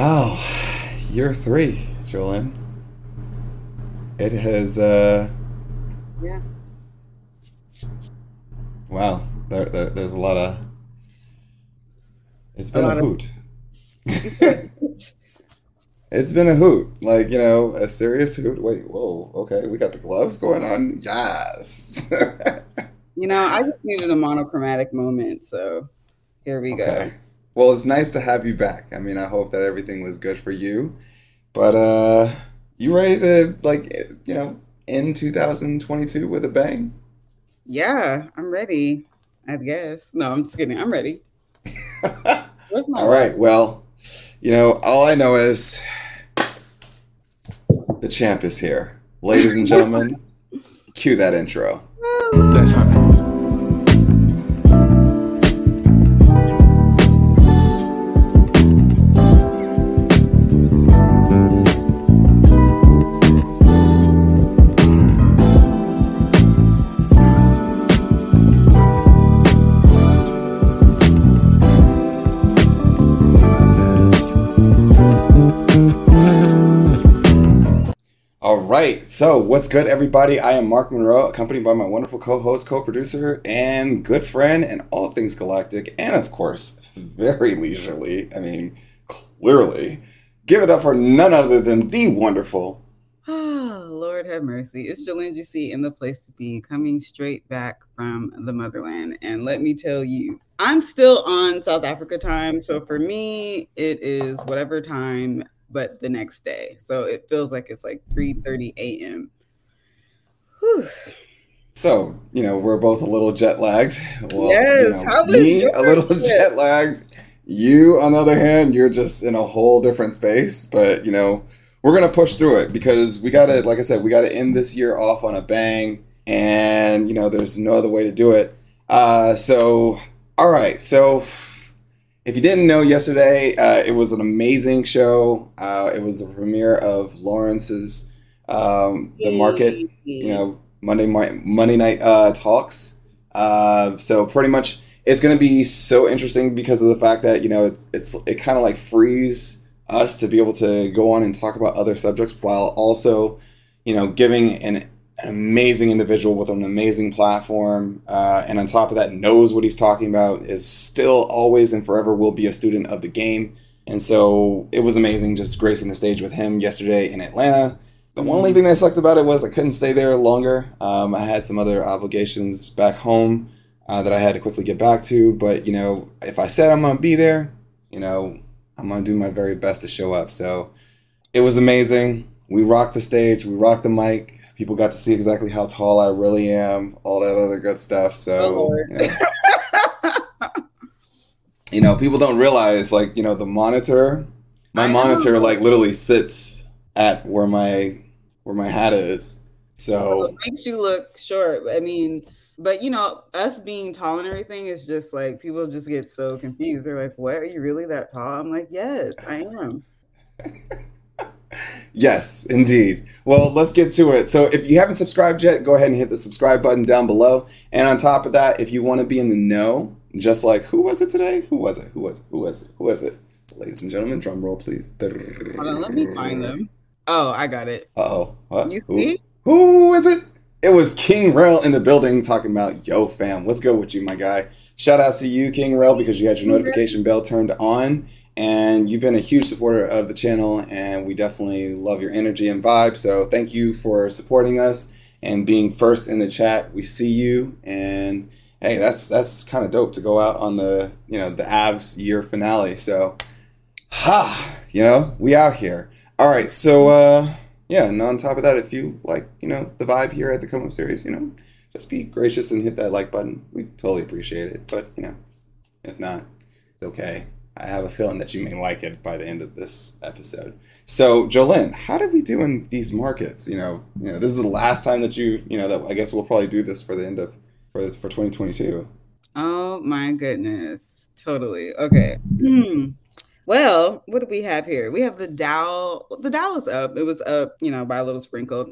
Wow, year three, Jolene. It has, uh, Yeah. wow, there, there, there's a lot of. It's been a, of- hoot. It's been a hoot, like you know, a serious hoot. Wait, whoa, okay, we got the gloves going on. Yes. You know, I just needed a monochromatic moment, so here we go. Okay. Well, it's nice to have you back. I mean, I hope that everything was good for you. But uh, you ready to like you know end 2022 with a bang? Yeah, I'm ready. I guess. No, I'm just kidding. I'm ready. Where's my All right. Well, you know, all I know is the champ is here, ladies and gentlemen. cue that intro. That's how. So, what's good, everybody? I am Mark Monroe, accompanied by my wonderful co-host, co-producer, and good friend, and all things galactic, and of course, very leisurely. I mean, clearly, give it up for none other than the wonderful. Oh, Lord have mercy. It's Jolene GC in the place to be, coming straight back from the motherland. And let me tell you, I'm still on South Africa time. So for me, it is whatever time, but the next day. So it feels like it's like 3:30 a.m. Whew. So, you know, we're both a little jet lagged. Well, Yes, you know, me a little jet lagged. You, on the other hand, you're just in a whole different space. But you know, we're gonna push through it because we gotta, like I said, we gotta end this year off on a bang, and you know, there's no other way to do it. Uh, so, all right, so. If you didn't know, yesterday uh, it was an amazing show. Uh, it was the premiere of Lawrence's um, The Market you know Monday night Monday night uh, talks. Uh, so pretty much it's going to be so interesting because of the fact that you know it's it's it kind of like frees us to be able to go on and talk about other subjects while also you know giving an, an amazing individual with an amazing platform uh, and on top of that knows what he's talking about is still always and forever will be a student of the game and so it was amazing just gracing the stage with him yesterday in Atlanta. The only thing that sucked about it was I couldn't stay there longer. Um, I had some other obligations back home uh, that I had to quickly get back to. But, you know, if I said I'm going to be there, you know, I'm going to do my very best to show up. So it was amazing. We rocked the stage, we rocked the mic. People got to see exactly how tall I really am, all that other good stuff. Oh, So, Lord. you know, you know, people don't realize like you know the monitor. My I know. monitor like literally sits at where my where my hat is. So it makes you look short. I mean, but you know, us being tall and everything is just like people just get so confused. They're like, "What? Are you really that tall?" I'm like, "Yes, I am." yes, indeed. Well, let's get to it. So if you haven't subscribed yet, go ahead and hit the subscribe button down below. And on top of that, if you want to be in the know, just like who was it today? Who was it? Who was it? Who was it? Who was it? Ladies and gentlemen, drum roll, please. Hold on, let me find them. Oh, I got it. Uh oh. What? You Who? see? Who is it? It was King Rail in the building talking about, yo, fam, what's good with you, my guy? Shout out to you, King Rail, because you had your notification bell turned on and you've been a huge supporter of the channel and we definitely love your energy and vibe. So thank you for supporting us and being first in the chat. We see you and hey, that's that's kind of dope to go out on the, you know, the Avs year finale. So ha, you know, we out here. All right, so uh yeah, and on top of that, if you like, you know, the vibe here at the Come Up series, you know, just be gracious and hit that like button. We totally appreciate it. But, you know, if not, it's okay. I have a feeling that you may like it by the end of this episode. So, Jolene, how did we do in these markets? You know, you know, this is the last time that you, you know, that I guess we'll probably do this for the end of for for 2022. Oh my goodness. Totally. Okay. Hmm. Well, what do we have here? We have the Dow. The Dow is up. It was up, you know, by a little sprinkle,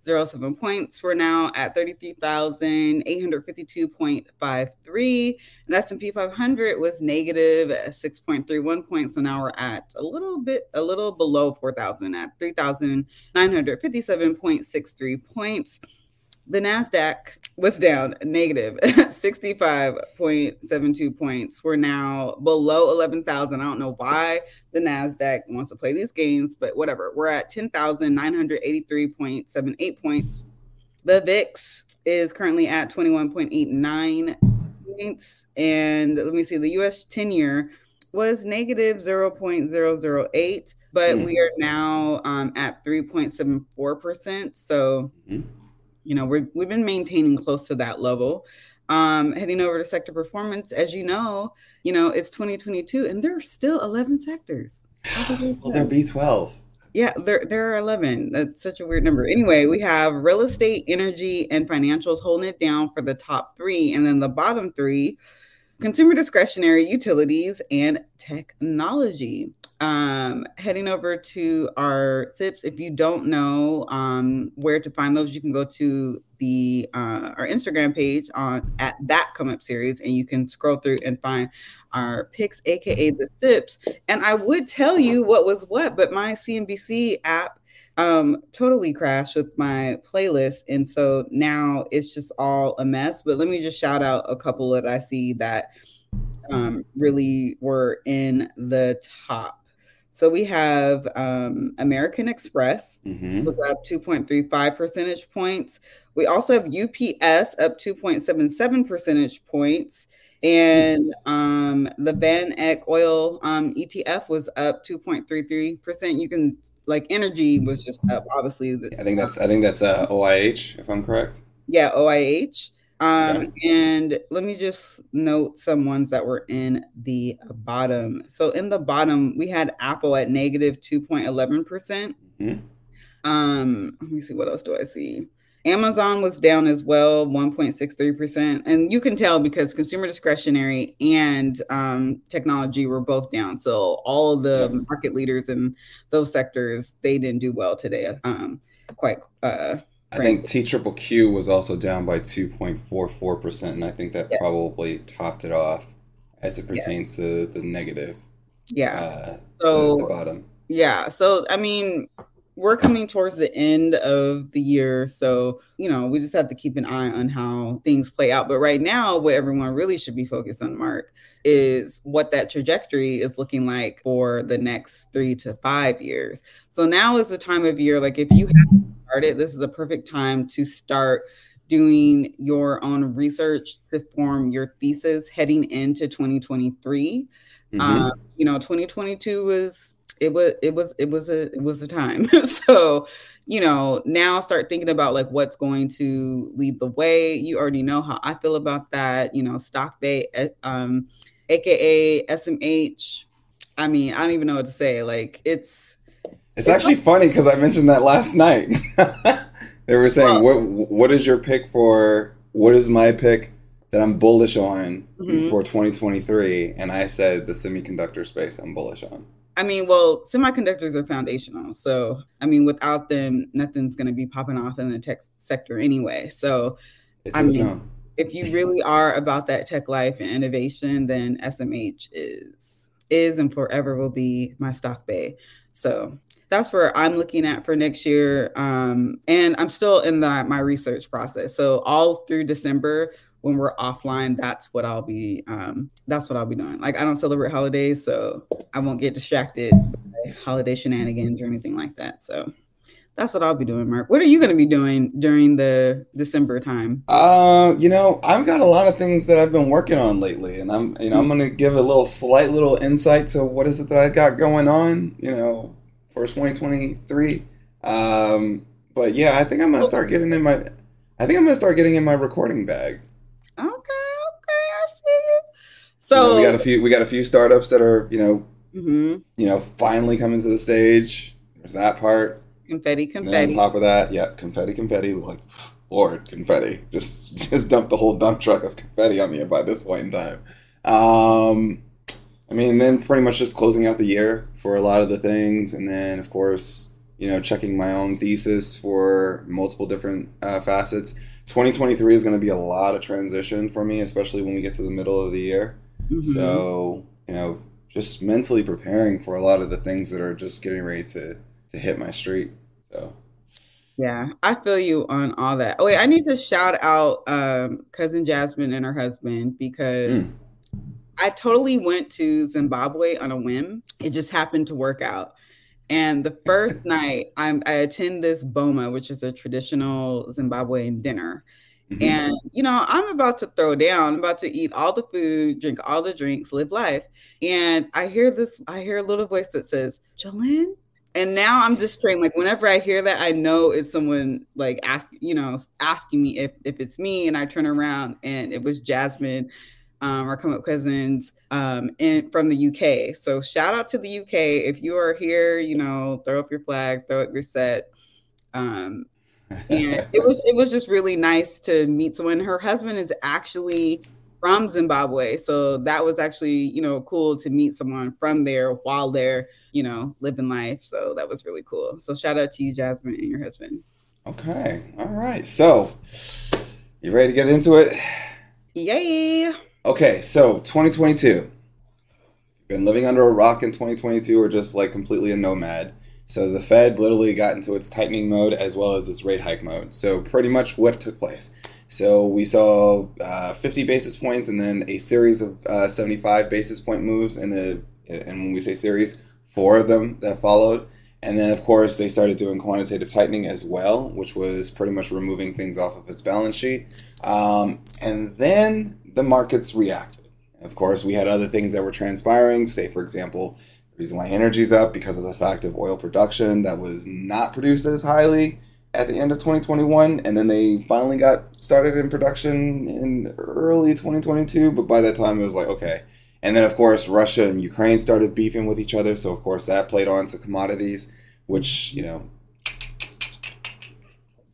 07 points. We're now at 33,852.53. And S&P 500 was negative 6.31 points. So now we're at a little bit, a little below 4,000 at 3,957.63 points. The NASDAQ was down negative 65.72 points. We're now below 11,000. I don't know why the NASDAQ wants to play these games, but whatever. We're at 10,983.78 points. The VIX is currently at 21.89 points. And let me see, the US 10 year was negative 0.008, but mm. we are now um, at 3.74%. So, mm-hmm you know, we we've been maintaining close to that level. Um, heading over to sector performance, as you know, you know, it's 2022 and there are still 11 sectors. well, there be 12. Yeah, there, there are 11. That's such a weird number. Anyway, we have real estate, energy, and financials holding it down for the top three. And then the bottom three consumer discretionary, utilities, and technology um, heading over to our SIPs. If you don't know um, where to find those, you can go to the uh, our Instagram page on at that come up series, and you can scroll through and find our picks, aka the SIPs. And I would tell you what was what, but my CNBC app um totally crashed with my playlist and so now it's just all a mess but let me just shout out a couple that i see that um really were in the top so we have um, American Express mm-hmm. was up 2.35 percentage points. We also have UPS up 2.77 percentage points. And um, the Van Eck oil um, ETF was up 2.33%. You can like energy was just up, obviously. I think that's I think that's uh, OIH, if I'm correct. Yeah, OIH. Um, and let me just note some ones that were in the bottom. So in the bottom, we had Apple at negative 2.11%. percent mm hmm Um, let me see, what else do I see? Amazon was down as well, 1.63%. And you can tell because consumer discretionary and um, technology were both down. So all of the market leaders in those sectors, they didn't do well today. Um, quite uh, I think T Triple Q was also down by 2.44%, and I think that yeah. probably topped it off as it pertains yeah. to the negative. Yeah. Uh, so, the, the bottom. Yeah. So, I mean, we're coming towards the end of the year. So, you know, we just have to keep an eye on how things play out. But right now, what everyone really should be focused on, Mark, is what that trajectory is looking like for the next three to five years. So now is the time of year, like if you have started, this is a perfect time to start doing your own research to form your thesis heading into 2023. Mm-hmm. Um, you know, 2022 was it was it was it was a it was a time. so, you know, now start thinking about like what's going to lead the way. You already know how I feel about that. You know, Stock Bay, eh, um, aka SMH. I mean, I don't even know what to say. Like it's it's, actually funny because I mentioned that last night. they were saying, well, "What what is your pick for? What is my pick that I'm bullish on mm-hmm. for 2023?" And I said the semiconductor space. I'm bullish on. I mean, well, semiconductors are foundational. So, I mean, without them, nothing's going to be popping off in the tech sector anyway. So, I mean, if you really are about that tech life and innovation, then SMH is is and forever will be my stock bay. So, that's where I'm looking at for next year. Um, and I'm still in the, my research process. So all through December, when we're offline, that's what I'll be. Um, that's what I'll be doing. Like I don't celebrate holidays, so I won't get distracted by holiday shenanigans or anything like that. So that's what I'll be doing, Mark. What are you going to be doing during the December time? Uh, you know, I've got a lot of things that I've been working on lately, and I'm, you know, I'm going to give a little slight little insight to what is it that I got going on. You know, for 2023. Um, but yeah, I think I'm gonna start getting in my. I think I'm gonna start getting in my recording bag. Okay, okay, I see. So you know, we got a few. We got a few startups that are you know, mm-hmm. you know, finally coming to the stage. There's that part. Confetti, confetti. on top of that, yeah, confetti, confetti. Like, Lord, confetti. Just, just dump the whole dump truck of confetti on me by this point in time. Um, I mean, then pretty much just closing out the year for a lot of the things, and then of course, you know, checking my own thesis for multiple different uh, facets. 2023 is going to be a lot of transition for me, especially when we get to the middle of the year. Mm-hmm. So, you know, just mentally preparing for a lot of the things that are just getting ready to to hit my street. So yeah, I feel you on all that. Oh wait, I need to shout out um, cousin Jasmine and her husband because mm. I totally went to Zimbabwe on a whim. It just happened to work out. And the first night, I'm, I attend this boma, which is a traditional Zimbabwean dinner. Mm-hmm. And, you know, I'm about to throw down, I'm about to eat all the food, drink all the drinks, live life. And I hear this, I hear a little voice that says, Jolene. And now I'm just trained. Like whenever I hear that, I know it's someone like ask, you know, asking me if if it's me. And I turn around and it was Jasmine, um, our come up cousins, um, in from the UK. So shout out to the UK. If you are here, you know, throw up your flag, throw up your set. Um, and it was it was just really nice to meet someone. Her husband is actually from Zimbabwe, so that was actually you know cool to meet someone from there while they're you know living life. So that was really cool. So shout out to you, Jasmine, and your husband. Okay, all right. So you ready to get into it? Yay! Okay, so 2022. Been living under a rock in 2022, or just like completely a nomad. So the Fed literally got into its tightening mode as well as its rate hike mode. So pretty much what took place. So we saw uh, 50 basis points and then a series of uh, 75 basis point moves, and the and when we say series, four of them that followed. And then, of course, they started doing quantitative tightening as well, which was pretty much removing things off of its balance sheet. Um, and then the markets reacted. Of course, we had other things that were transpiring. Say, for example, the reason why energy's up because of the fact of oil production that was not produced as highly at the end of 2021 and then they finally got started in production in early 2022 but by that time it was like okay and then of course russia and ukraine started beefing with each other so of course that played on to commodities which you know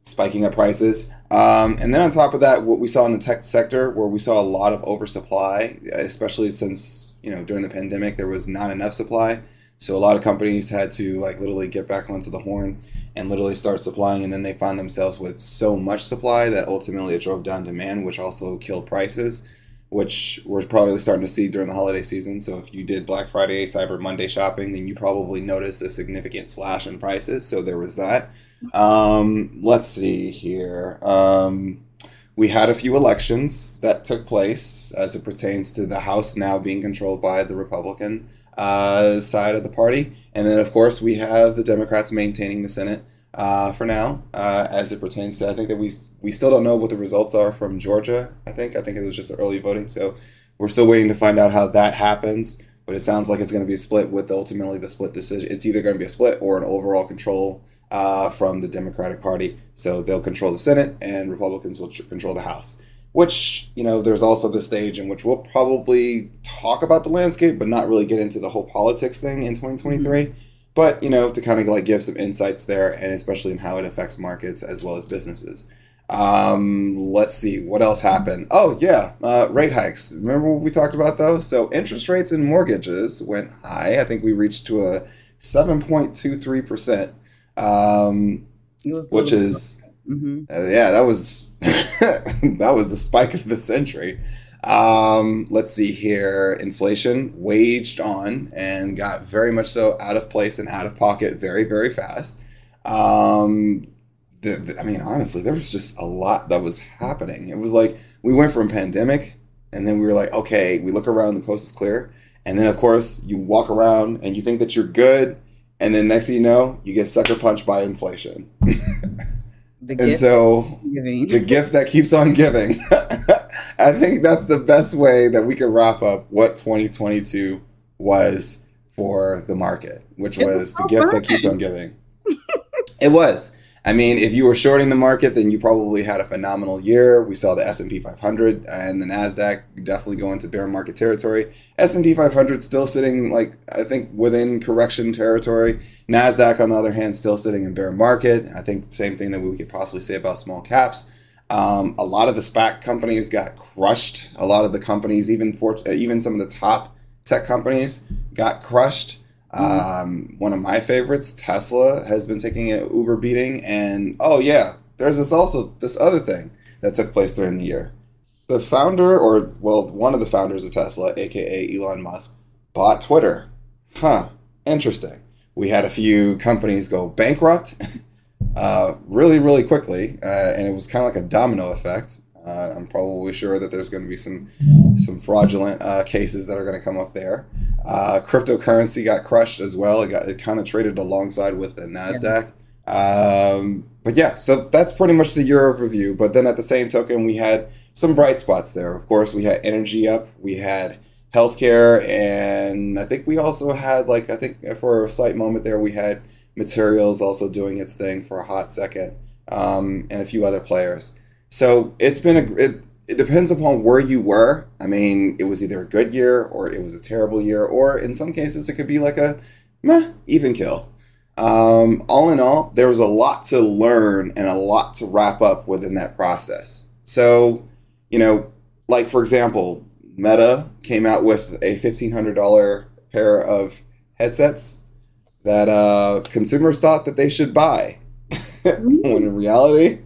spiking up prices um, and then on top of that what we saw in the tech sector where we saw a lot of oversupply especially since you know during the pandemic there was not enough supply. So a lot of companies had to like literally get back onto the horn and literally start supplying. And then they found themselves with so much supply that ultimately it drove down demand which also killed prices which we're probably starting to see during the holiday season. So if you did black friday cyber monday shopping then you probably noticed a significant slash in prices. So there was that. Um, let's see here. Um, we had a few elections that took place as it pertains to the House now being controlled by the Republican uh, side of the party. And then, of course, we have the Democrats maintaining the Senate uh, for now, uh, as it pertains to. I think that we we still don't know what the results are from Georgia. I think I think it was just the early voting, so we're still waiting to find out how that happens. But it sounds like it's going to be a split with ultimately the split decision. It's either going to be a split or an overall control uh, from the Democratic Party. So they'll control the Senate, and Republicans will tr- control the House. Which you know, there's also the stage in which we'll probably talk about the landscape, but not really get into the whole politics thing in 2023. Mm-hmm. But you know, to kind of like give some insights there, and especially in how it affects markets as well as businesses. Um, let's see what else happened. Oh yeah, uh, rate hikes. Remember what we talked about though So interest rates and mortgages went high. I think we reached to a seven point two three percent um, which is mm-hmm. uh, yeah, that was that was the spike of the century. Um, let's see here. Inflation waged on and got very much so out of place and out of pocket very, very fast. Um, the, the, I mean, honestly, there was just a lot that was happening. It was like we went from pandemic, and then we were like, okay, we look around, the coast is clear. And then, of course, you walk around and you think that you're good, and then next thing you know, you get sucker punched by inflation. and so the gift that keeps on giving. I think that's the best way that we could wrap up what 2022 was for the market, which was, was the gift that keeps on giving. it was. I mean, if you were shorting the market, then you probably had a phenomenal year. We saw the S&P 500 and the Nasdaq definitely go into bear market territory. S&P 500 still sitting like I think within correction territory. Nasdaq on the other hand still sitting in bear market. I think the same thing that we could possibly say about small caps. Um, a lot of the SPAC companies got crushed. A lot of the companies, even for even some of the top tech companies, got crushed. Um, one of my favorites, Tesla, has been taking an Uber beating, and oh yeah, there's this also this other thing that took place during the year. The founder, or well, one of the founders of Tesla, aka Elon Musk, bought Twitter. Huh, interesting. We had a few companies go bankrupt uh, really, really quickly, uh, and it was kind of like a domino effect. Uh, I'm probably sure that there's going to be some some fraudulent uh, cases that are going to come up there. Uh, cryptocurrency got crushed as well. It got it kind of traded alongside with the Nasdaq. Um, but yeah, so that's pretty much the year of review. But then at the same token, we had some bright spots there. Of course, we had energy up. We had healthcare, and I think we also had like I think for a slight moment there we had materials also doing its thing for a hot second, um, and a few other players. So it's been a it, it depends upon where you were. I mean, it was either a good year or it was a terrible year, or in some cases it could be like a meh, even kill. Um, all in all, there was a lot to learn and a lot to wrap up within that process. So, you know, like for example, Meta came out with a fifteen hundred dollar pair of headsets that uh, consumers thought that they should buy, when in reality,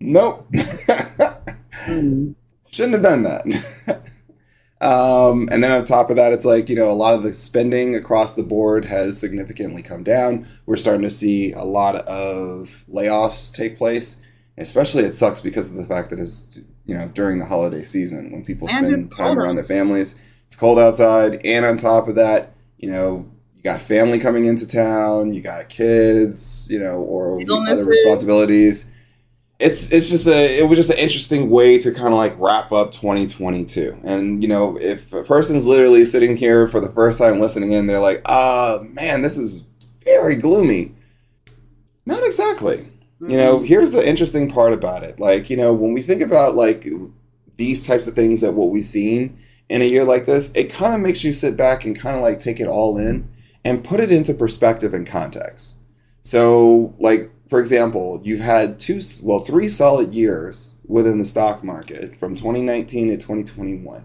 nope. mm. Shouldn't have done that. um, and then on top of that, it's like, you know, a lot of the spending across the board has significantly come down. We're starting to see a lot of layoffs take place. Especially, it sucks because of the fact that it's, you know, during the holiday season when people spend time around their families. It's cold outside. And on top of that, you know, you got family coming into town, you got kids, you know, or other responsibilities. It's it's just a it was just an interesting way to kind of like wrap up 2022 and you know if a person's literally sitting here for the first time listening in they're like ah uh, man this is very gloomy. Not exactly. Mm-hmm. you know mm-hmm. here's the interesting part about it. Like you know when we think about like these types of things that what we've seen in a year like this it kind of makes you sit back and kind of like take it all in and put it into perspective and context so like for example, you've had two, well, three solid years within the stock market from 2019 to 2021.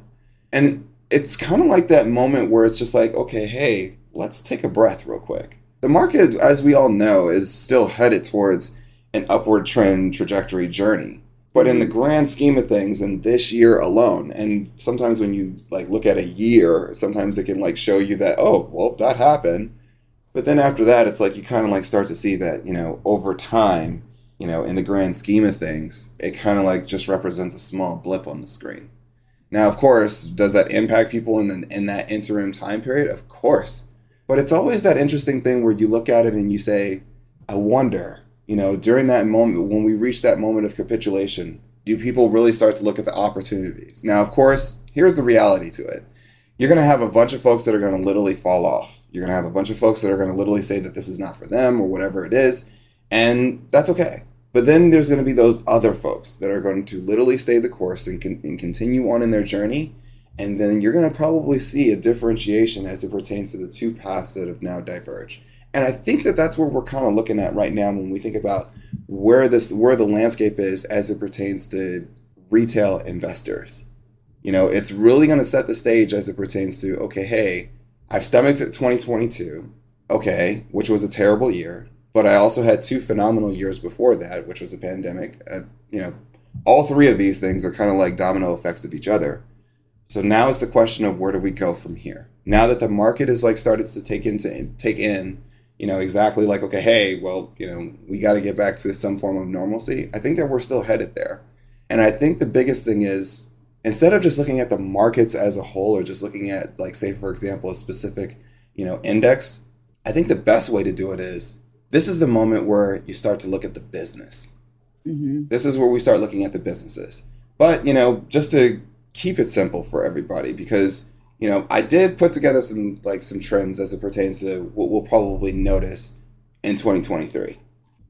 And it's kind of like that moment where it's just like, okay, hey, let's take a breath real quick. The market, as we all know, is still headed towards an upward trend trajectory journey. But in the grand scheme of things, in this year alone, and sometimes when you like look at a year, sometimes it can like show you that, oh, well, that happened but then after that, it's like you kind of like start to see that, you know, over time, you know, in the grand scheme of things, it kind of like just represents a small blip on the screen. Now, of course, does that impact people in the, in that interim time period? Of course. But it's always that interesting thing where you look at it and you say, I wonder, you know, during that moment, when we reach that moment of capitulation, do people really start to look at the opportunities? Now, of course, here's the reality to it. You're going to have a bunch of folks that are going to literally fall off you're going to have a bunch of folks that are going to literally say that this is not for them or whatever it is. And that's okay. But then there's going to be those other folks that are going to literally stay the course and, con- and continue on in their journey. And then you're going to probably see a differentiation as it pertains to the two paths that have now diverged. And I think that that's where we're kind of looking at right now when we think about where this where the landscape is as it pertains to retail investors. You know, it's really going to set the stage as it pertains to okay, hey, I've stomached 2022, okay, which was a terrible year, but I also had two phenomenal years before that, which was a pandemic. Uh, you know, all three of these things are kind of like domino effects of each other. So now it's the question of where do we go from here? Now that the market is like started to take into take in, you know, exactly like okay, hey, well, you know, we got to get back to some form of normalcy. I think that we're still headed there. And I think the biggest thing is instead of just looking at the markets as a whole or just looking at like say for example a specific you know index i think the best way to do it is this is the moment where you start to look at the business mm-hmm. this is where we start looking at the businesses but you know just to keep it simple for everybody because you know i did put together some like some trends as it pertains to what we'll probably notice in 2023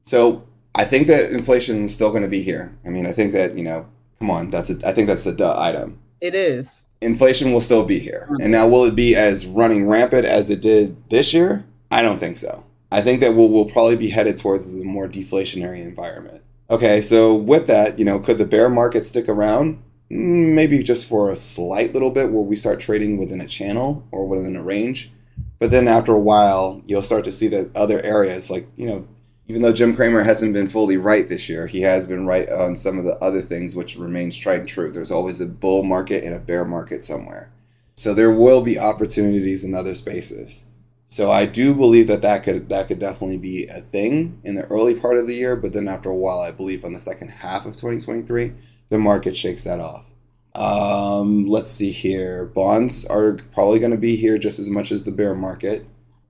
so i think that inflation is still going to be here i mean i think that you know Come on, that's a, I think that's a duh item. It is. Inflation will still be here. And now will it be as running rampant as it did this year? I don't think so. I think that we'll, we'll probably be headed towards a more deflationary environment. Okay, so with that, you know, could the bear market stick around? Mm, maybe just for a slight little bit where we start trading within a channel or within a range. But then after a while, you'll start to see that other areas, like, you know, even though Jim Cramer hasn't been fully right this year, he has been right on some of the other things which remains tried and true. There's always a bull market and a bear market somewhere. So there will be opportunities in other spaces. So I do believe that that could that could definitely be a thing in the early part of the year, but then after a while, I believe on the second half of 2023, the market shakes that off. Um, let's see here. Bonds are probably going to be here just as much as the bear market.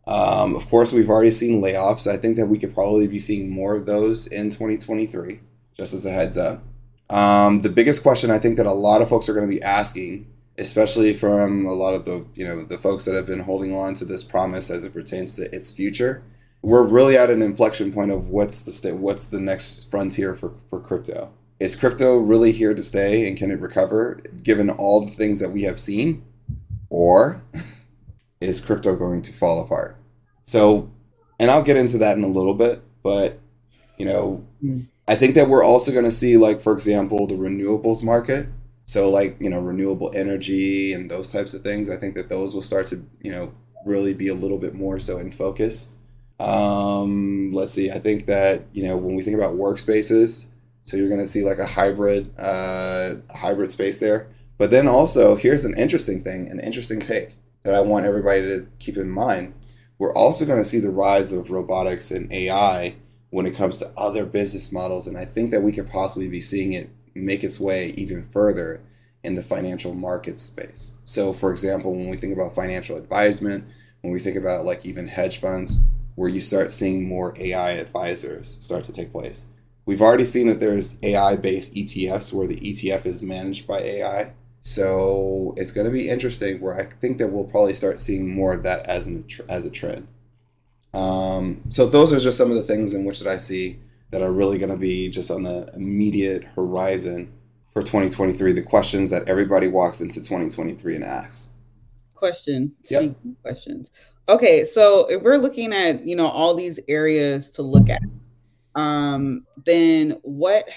Um, of course, we've already seen layoffs. I think that we could probably be seeing more of those in 2023, just as a heads up. Um, the biggest question I think that a lot of folks are going to be asking, especially from a lot of the you know the folks that have been holding on to this promise as it pertains to its future, we're really at an inflection point of what's the what's the next frontier for for crypto. Is crypto really here to stay, and can it recover given all the things that we have seen, or is crypto going to fall apart? So, and I'll get into that in a little bit, but you know, mm. I think that we're also going to see, like, for example, the renewables market. So, like, you know, renewable energy and those types of things. I think that those will start to, you know, really be a little bit more so in focus. Um, let's see. I think that you know when we think about workspaces, so you're going to see like a hybrid, uh, hybrid space there. But then also, here's an interesting thing, an interesting take that I want everybody to keep in mind. We're also going to see the rise of robotics and AI when it comes to other business models. And I think that we could possibly be seeing it make its way even further in the financial market space. So, for example, when we think about financial advisement, when we think about like even hedge funds, where you start seeing more AI advisors start to take place. We've already seen that there's AI based ETFs where the ETF is managed by AI. So it's going to be interesting where I think that we'll probably start seeing more of that as, an, as a trend. Um, so those are just some of the things in which that I see that are really going to be just on the immediate horizon for 2023. The questions that everybody walks into 2023 and asks. Question. Yep. Questions. Okay, so if we're looking at you know all these areas to look at, um, then what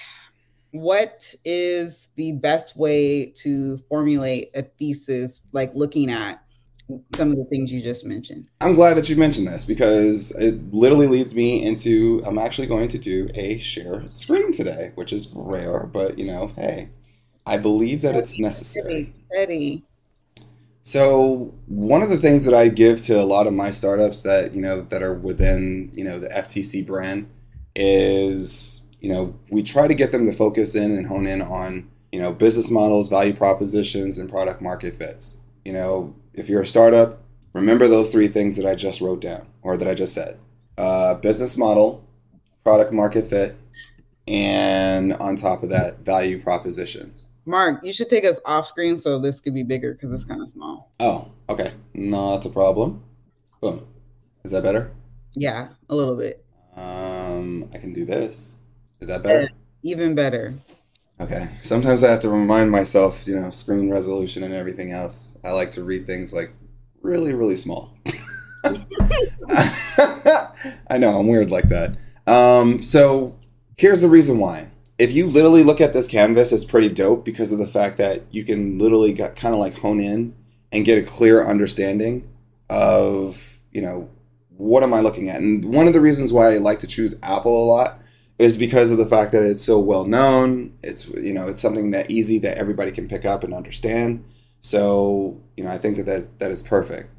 what is the best way to formulate a thesis like looking at some of the things you just mentioned? I'm glad that you mentioned this because it literally leads me into i'm actually going to do a share screen today which is rare but you know hey i believe that it's necessary. Ready so one of the things that i give to a lot of my startups that you know that are within you know the ftc brand is you know, we try to get them to focus in and hone in on, you know, business models, value propositions, and product market fits. You know, if you're a startup, remember those three things that I just wrote down or that I just said uh, business model, product market fit, and on top of that, value propositions. Mark, you should take us off screen so this could be bigger because it's kind of small. Oh, okay. Not a problem. Boom. Is that better? Yeah, a little bit. I can do this. Is that better? even better. Okay. Sometimes I have to remind myself, you know, screen resolution and everything else. I like to read things like really, really small. I know, I'm weird like that. Um, so here's the reason why. If you literally look at this canvas, it's pretty dope because of the fact that you can literally kind of like hone in and get a clear understanding of, you know, what am I looking at? And one of the reasons why I like to choose Apple a lot is because of the fact that it's so well known. It's you know it's something that easy that everybody can pick up and understand. So you know I think that that, that is perfect.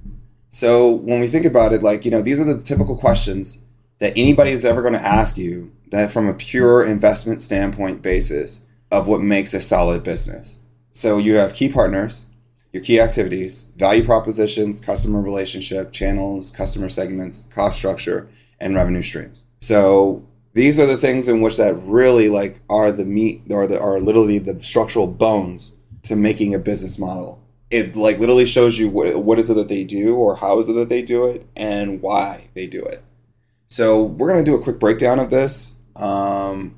So when we think about it, like you know these are the typical questions that anybody is ever going to ask you that from a pure investment standpoint basis of what makes a solid business. So you have key partners, your key activities, value propositions, customer relationship, channels, customer segments, cost structure, and revenue streams. So these are the things in which that really like are the meat or the are literally the structural bones to making a business model. It like literally shows you what, what is it that they do or how is it that they do it and why they do it. So we're to do a quick breakdown of this um,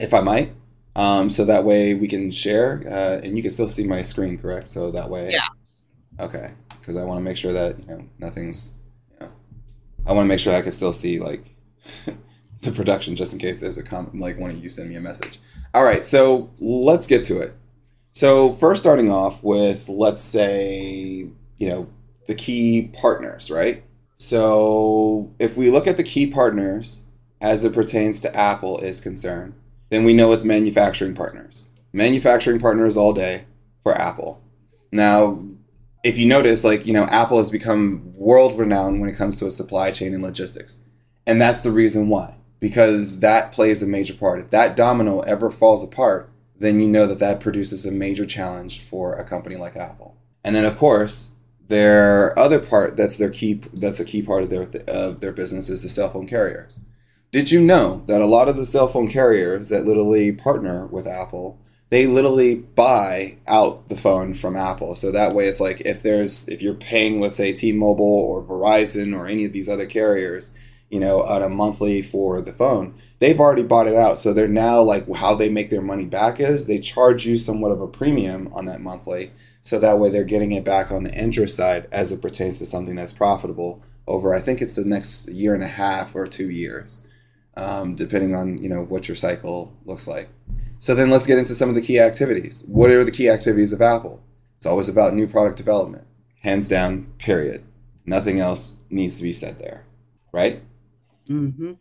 if i might um, so that way we can share uh, and you can still see my screen correct so that way yeah okay because i want to make sure that you know nothing's you know i want to make sure i can still see like the production just in case there's a comment like one of you send me a message. All right, so let's get to it. So first starting off with let's say, you know, the key partners, right? So if we look at the key partners as it pertains to Apple is concerned, then we know it's manufacturing partners. Manufacturing partners all day for Apple. Now, if you notice, like, you know, Apple has become world renowned when it comes to a supply chain and logistics. And that's the reason why, because that plays a major part. If that domino ever falls apart, then you know that that produces a major challenge for a company like Apple. And then, of course, their other part that's their key that's a key part of their of their business is the cell phone carriers. Did you know that a lot of the cell phone carriers that literally partner with Apple they literally buy out the phone from Apple. So that way it's like if there's if you're paying let's say T-Mobile or Verizon or any of these other carriers, you know, on a monthly for the phone, they've already bought it out. So they're now like how they make their money back is they charge you somewhat of a premium on that monthly. So that way they're getting it back on the interest side as it pertains to something that's profitable over I think it's the next year and a half or two years. Um, depending on you know what your cycle looks like. So then let's get into some of the key activities. What are the key activities of Apple? It's always about new product development. Hands down, period. Nothing else needs to be said there. Right? Mm-hmm.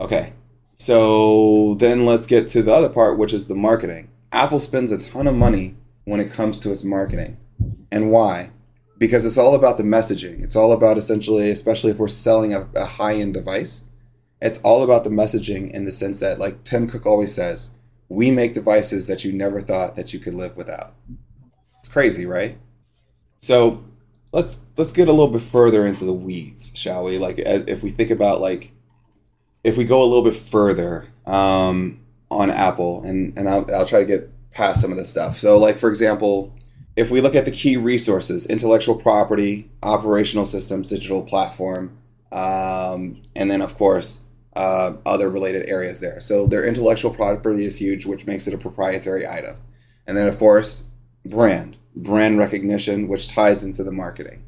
Okay. So then let's get to the other part, which is the marketing. Apple spends a ton of money when it comes to its marketing. And why? Because it's all about the messaging. It's all about essentially, especially if we're selling a, a high end device, it's all about the messaging in the sense that, like Tim Cook always says, we make devices that you never thought that you could live without. It's crazy, right? So let's let's get a little bit further into the weeds, shall we? Like if we think about like if we go a little bit further um, on Apple, and and I'll, I'll try to get past some of this stuff. So like for example, if we look at the key resources, intellectual property, operational systems, digital platform, um, and then of course uh, other related areas there. So their intellectual property is huge, which makes it a proprietary item. And then, of course, brand, brand recognition, which ties into the marketing.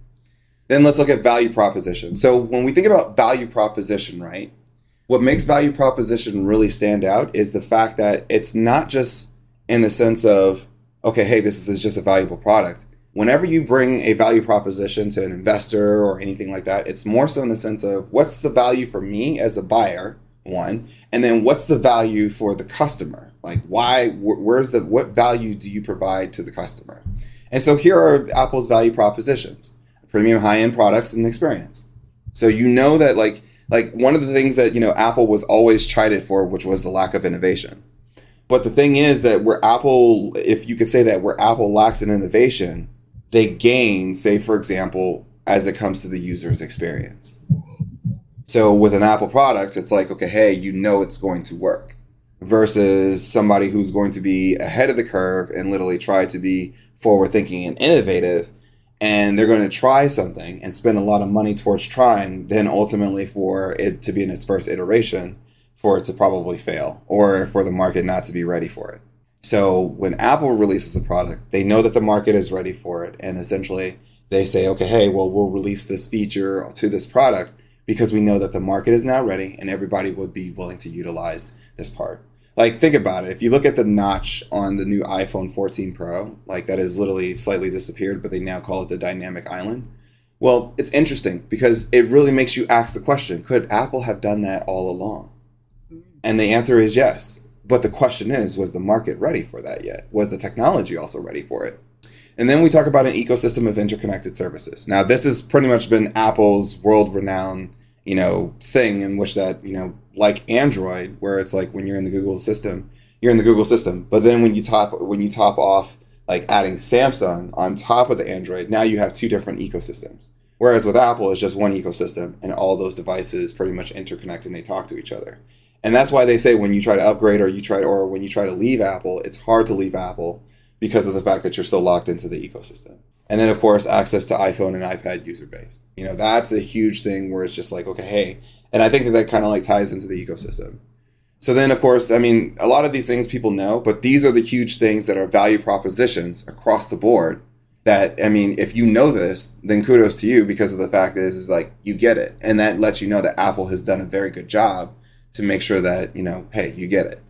Then let's look at value proposition. So when we think about value proposition, right, what makes value proposition really stand out is the fact that it's not just in the sense of, okay, hey, this is just a valuable product whenever you bring a value proposition to an investor or anything like that, it's more so in the sense of what's the value for me as a buyer, one, and then what's the value for the customer? Like, why, where's the, what value do you provide to the customer? And so here are Apple's value propositions premium high end products and experience. So you know that, like, like one of the things that you know Apple was always chided for, which was the lack of innovation. But the thing is that where Apple, if you could say that where Apple lacks in innovation, they gain, say, for example, as it comes to the user's experience. So with an Apple product, it's like, okay, hey, you know it's going to work versus somebody who's going to be ahead of the curve and literally try to be forward thinking and innovative. And they're going to try something and spend a lot of money towards trying, then ultimately for it to be in its first iteration, for it to probably fail or for the market not to be ready for it. So when Apple releases a product, they know that the market is ready for it. And essentially they say, okay, hey, well, we'll release this feature to this product because we know that the market is now ready and everybody would be willing to utilize this part. Like, think about it. If you look at the notch on the new iPhone 14 Pro, like that has literally slightly disappeared, but they now call it the dynamic island. Well, it's interesting because it really makes you ask the question could Apple have done that all along? And the answer is yes. But the question is, was the market ready for that yet? Was the technology also ready for it? And then we talk about an ecosystem of interconnected services. Now, this has pretty much been Apple's world-renowned, you know, thing in which that, you know, like Android, where it's like when you're in the Google system, you're in the Google system. But then when you top when you top off like adding Samsung on top of the Android, now you have two different ecosystems. Whereas with Apple, it's just one ecosystem, and all those devices pretty much interconnect and they talk to each other. And that's why they say when you try to upgrade or you try to, or when you try to leave Apple, it's hard to leave Apple because of the fact that you're still locked into the ecosystem. And then of course access to iPhone and iPad user base. You know, that's a huge thing where it's just like, okay, hey, and I think that that kind of like ties into the ecosystem. So then of course, I mean, a lot of these things people know, but these are the huge things that are value propositions across the board that I mean, if you know this, then kudos to you because of the fact is is like you get it. And that lets you know that Apple has done a very good job to make sure that, you know, hey, you get it.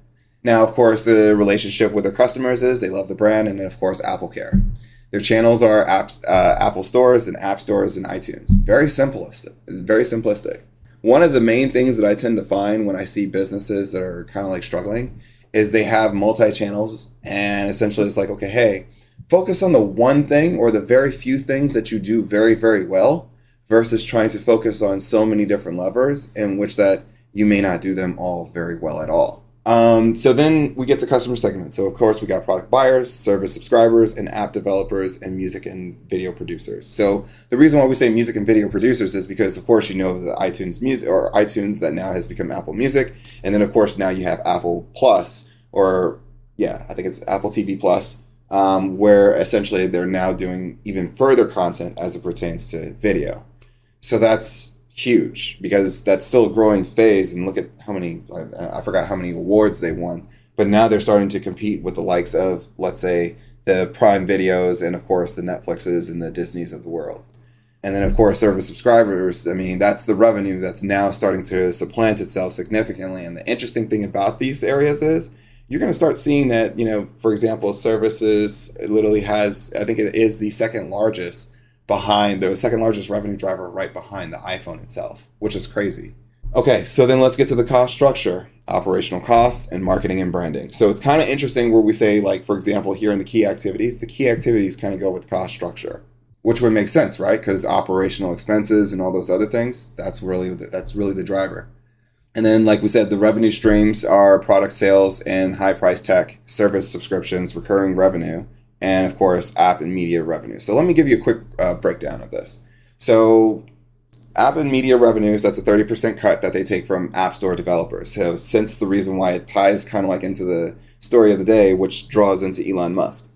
Now, of course, the relationship with their customers is they love the brand and, of course, Apple Care. Their channels are apps, uh, Apple stores and app stores and iTunes. Very simplistic. Very simplistic. One of the main things that I tend to find when I see businesses that are kind of like struggling is they have multi channels, and essentially it's like, okay, hey, focus on the one thing or the very few things that you do very, very well versus trying to focus on so many different levers in which that you may not do them all very well at all. Um, so then we get to customer segments. So of course we got product buyers, service subscribers, and app developers, and music and video producers. So the reason why we say music and video producers is because of course you know the iTunes music or iTunes that now has become Apple Music, and then of course now you have Apple Plus or yeah, I think it's Apple TV Plus, um, where essentially they're now doing even further content as it pertains to video. So that's huge because that's still a growing phase. And look at how many, I, forgot how many awards they won. But now they're starting to compete with the likes of, let's say, the Prime videos and, of course, the Netflixes and the Disneys of the world. And then, of course, service subscribers. I mean, that's the revenue that's now starting to supplant itself significantly. And the interesting thing about these areas is you're going to start seeing that, you know, for example, services literally has, I think it is the second largest behind the second largest revenue driver right behind the iPhone itself, which is crazy. Okay, so then let's get to the cost structure operational costs and marketing and branding. So it's kind of interesting where we say, like, for example, here in the key activities, the key activities kind of go with cost structure, which would make sense, right? Because operational expenses and all those other things, that's really the, that's really the driver. And then, like we said, the revenue streams are product sales and high price tech, service subscriptions, recurring revenue, and of course app and media revenue. So let me give you a quick uh, breakdown of this. So app and media revenues, that's a 30% cut that they take from App Store developers. So since the reason why it ties kind of like into the story of the day, which draws into Elon Musk.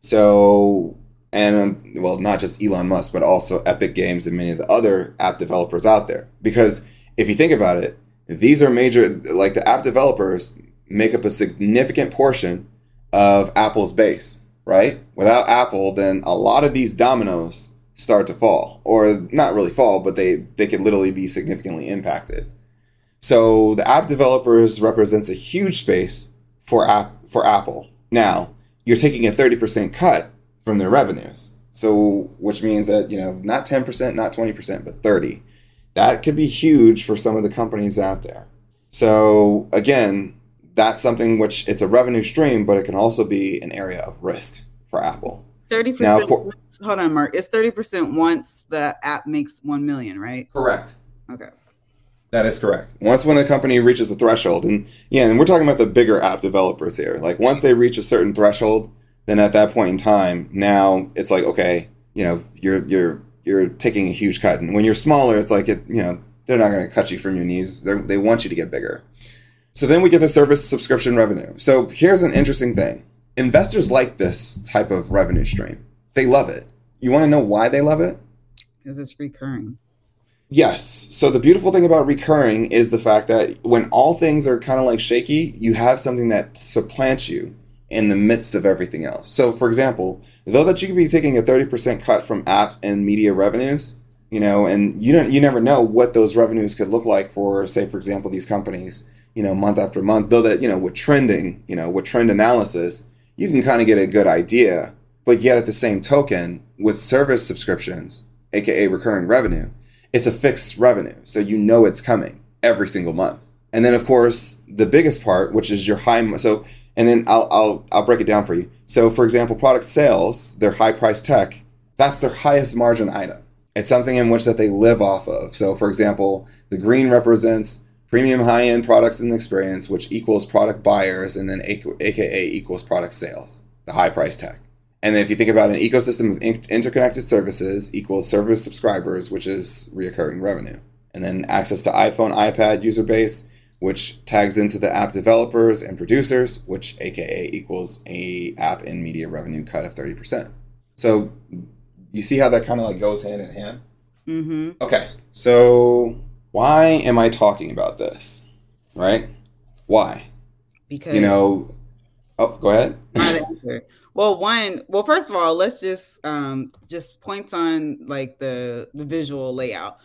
So, and well, not just Elon Musk, but also Epic Games and many of the other app developers out there. Because if you think about it, these are major, like the app developers make up a significant portion of Apple's base right? Without Apple, then a lot of these dominoes start to fall, or not really fall, but they they can literally be significantly impacted. So the app developers represents a huge space for app for Apple. Now you're taking a thirty percent cut from their revenues, so which means that you know not ten percent, not twenty percent, but thirty. That could be huge for some of the companies out there. So again, that's something which it's a revenue stream, but it can also be an area of risk for Apple. Thirty percent. Hold on, Mark. It's thirty percent once the app makes one million, right? Correct. Okay. That is correct. Once when the company reaches a threshold, and yeah, and we're talking about the bigger app developers here. Like once they reach a certain threshold, then at that point in time, now it's like okay, you know, you're you're you're taking a huge cut, and when you're smaller, it's like it, you know, they're not going to cut you from your knees. They they want you to get bigger. So then we get the service subscription revenue. So here's an interesting thing. Investors like this type of revenue stream. They love it. You want to know why they love it? Because it's recurring. Yes. So the beautiful thing about recurring is the fact that when all things are kind of like shaky, you have something that supplants you in the midst of everything else. So for example, though that you could be taking a 30% cut from app and media revenues, you know, and you don't you never know what those revenues could look like for say for example these companies you know, month after month, though that, you know, with trending, you know, with trend analysis, you can kind of get a good idea. But yet at the same token, with service subscriptions, aka recurring revenue, it's a fixed revenue. So you know it's coming every single month. And then of course, the biggest part, which is your high so and then I'll I'll I'll break it down for you. So for example, product sales, their high price tech, that's their highest margin item. It's something in which that they live off of. So for example, the green represents premium high end products and experience, which equals product buyers, and then AKA equals product sales, the high price tag. And then if you think about an ecosystem of interconnected services equals service subscribers, which is reoccurring revenue. And then access to iPhone, iPad user base, which tags into the app developers and producers, which AKA equals a app and media revenue cut of 30%. So you see how that kind of like goes hand in hand? Mm-hmm. Okay. So why am I talking about this? Right? Why? Because you know. Oh, go ahead. well, one. Well, first of all, let's just um just points on like the the visual layout.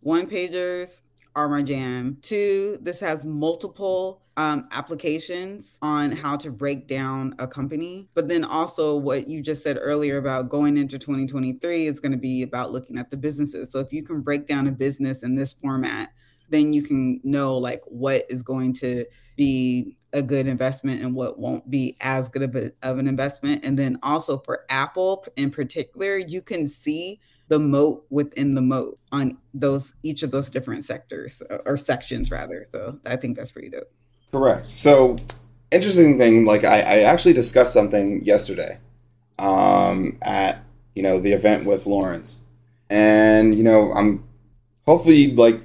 One pagers are my jam. Two, this has multiple um, applications on how to break down a company. But then also, what you just said earlier about going into 2023 is going to be about looking at the businesses. So, if you can break down a business in this format, then you can know like what is going to be a good investment and what won't be as good of, a, of an investment. And then also for Apple in particular, you can see the moat within the moat on those each of those different sectors or sections rather. So I think that's pretty dope. Correct. So, interesting thing, like I, I actually discussed something yesterday um, at you know the event with Lawrence, and you know I'm hopefully like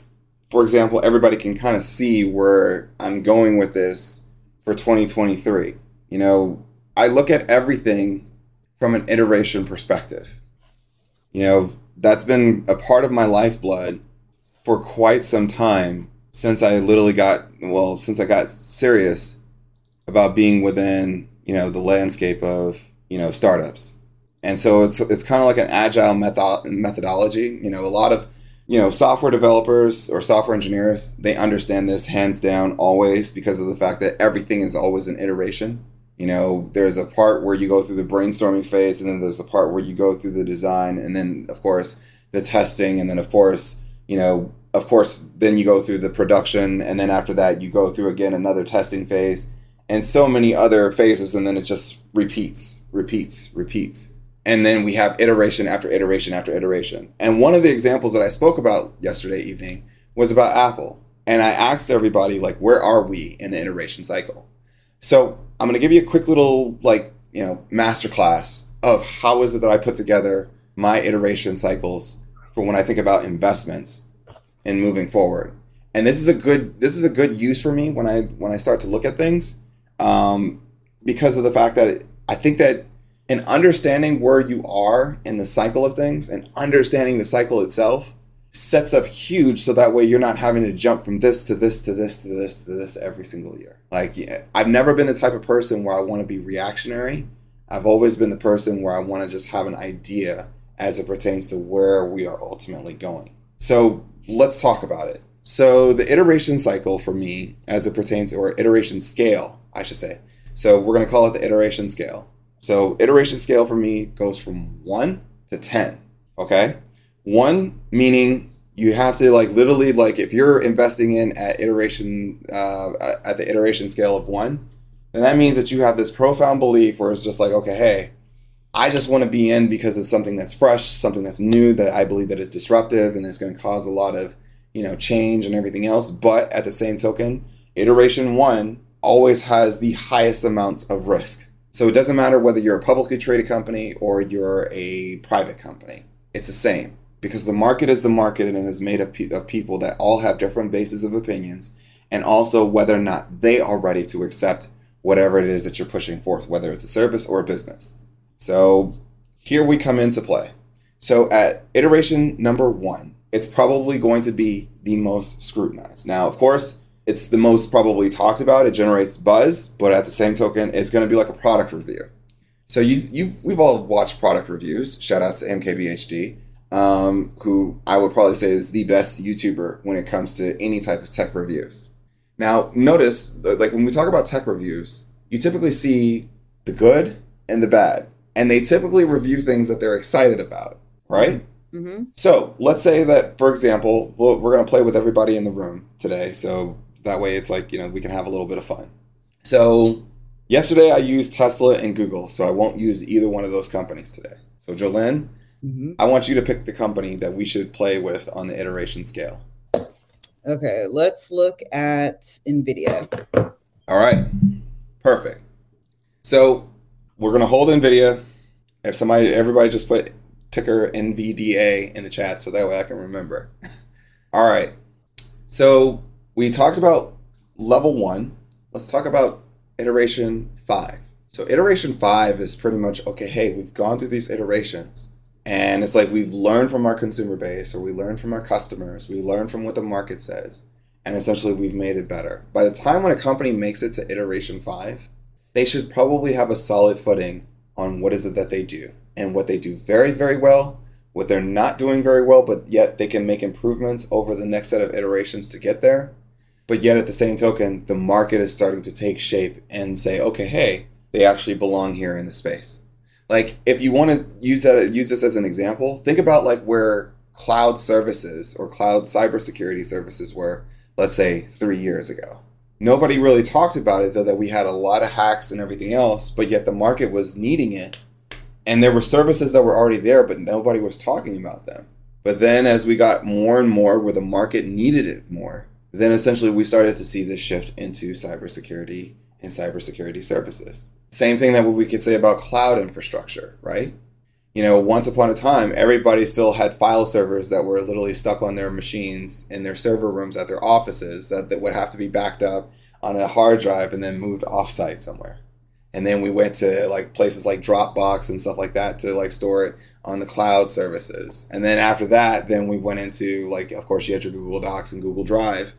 for example everybody can kind of see where I'm going with this for 2023. You know, I look at everything from an iteration perspective. You know, that's been a part of my lifeblood for quite some time since I literally got well, since I got serious about being within you know the landscape of you know startups, and so it's it's kind of like an agile method methodology. You know, a lot of you know software developers or software engineers they understand this hands down always because of the fact that everything is always an iteration. You know, there's a part where you go through the brainstorming phase, and then there's a part where you go through the design, and then of course the testing, and then of course you know of course, then you go through the production, and then after that, you go through again another testing phase, and so many other phases, and then it just repeats, repeats, repeats. And then we have iteration after iteration after iteration. And one of the examples that I spoke about yesterday evening was about Apple. And I asked everybody, like, where are we in the iteration cycle? So I'm going to give you a quick little, like, you know, masterclass of how is it that I put together my iteration cycles for when I think about investments and moving forward. And this is a good this is a good use for me when I when I start to look at things, um, because of the fact that I think that in understanding where you are in the cycle of things and understanding the cycle itself sets up huge so that way you're not having to jump from this to this to this to this to this every single year. Like I've never been the type of person where I want to be reactionary. I've always been the person where I want to just have an idea as it pertains to where we are ultimately going. So let's talk about it. So the iteration cycle for me, as it pertains, or iteration scale, I should say. So we're going to call it the iteration scale. So iteration scale for me goes from one to ten. Okay, one meaning you have to like literally like if you're investing in at iteration uh, at the iteration scale of one, then that means that you have this profound belief where it's just like okay, hey, I just want to be in because it's something that's fresh, something that's new that I believe that is disruptive and is going to cause a lot of, you know, change and everything else. But at the same token, iteration one always has the highest amounts of risk. So it doesn't matter whether you're a publicly traded company or you're a private company. It's the same because the market is the market and is made of, pe- of people that all have different bases of opinions and also whether or not they are ready to accept whatever it is that you're pushing forth, whether it's a service or a business. So here we come into play. So at iteration number one, it's probably going to be the most scrutinized. Now, of course, it's the most probably talked about. It generates buzz, but at the same token, it's going to be like a product review. So you you we've all watched product reviews. Shout out to MKBHD, um, who I would probably say is the best YouTuber when it comes to any type of tech reviews. Now, notice like when we talk about tech reviews, you typically see the good and the bad and they typically review things that they're excited about, right? Mm-hmm. So let's say that, for example, we're going to play with everybody in the room today. So that way it's like, you know, we can have a little bit of fun. So yesterday I used Tesla and Google, so I won't use either one of those companies today. So Jolene, mm-hmm. I want you to pick the company that we should play with on the iteration scale. Okay, let's look at NVIDIA. All right, perfect. So we're gonna hold Nvidia. If somebody, everybody, just put ticker NVDA in the chat so that way I can remember. All right. So we talked about level one. Let's talk about iteration five. So iteration five is pretty much okay. Hey, we've gone through these iterations, and it's like we've learned from our consumer base, or we learned from our customers, we learned from what the market says, and essentially we've made it better. By the time when a company makes it to iteration five, they should probably have a solid footing on what is it that they do and what they do very, very well, what they're not doing very well, but yet they can make improvements over the next set of iterations to get there. But yet, at the same token, the market is starting to take shape and say, okay, hey, they actually belong here in the space. Like, if you want to use that, use this as an example, think about like where cloud services or cloud cybersecurity services were, let's say, three years ago. Nobody really talked about it, though, that we had a lot of hacks and everything else, but yet the market was needing it. And there were services that were already there, but nobody was talking about them. But then, as we got more and more where the market needed it more, then essentially we started to see this shift into cybersecurity and cybersecurity services. Same thing that we could say about cloud infrastructure, right? You know, once upon a time, everybody still had file servers that were literally stuck on their machines in their server rooms at their offices that, that would have to be backed up on a hard drive and then moved offsite somewhere. And then we went to like places like Dropbox and stuff like that to like store it on the cloud services. And then after that, then we went into like, of course, you had your Google Docs and Google Drive.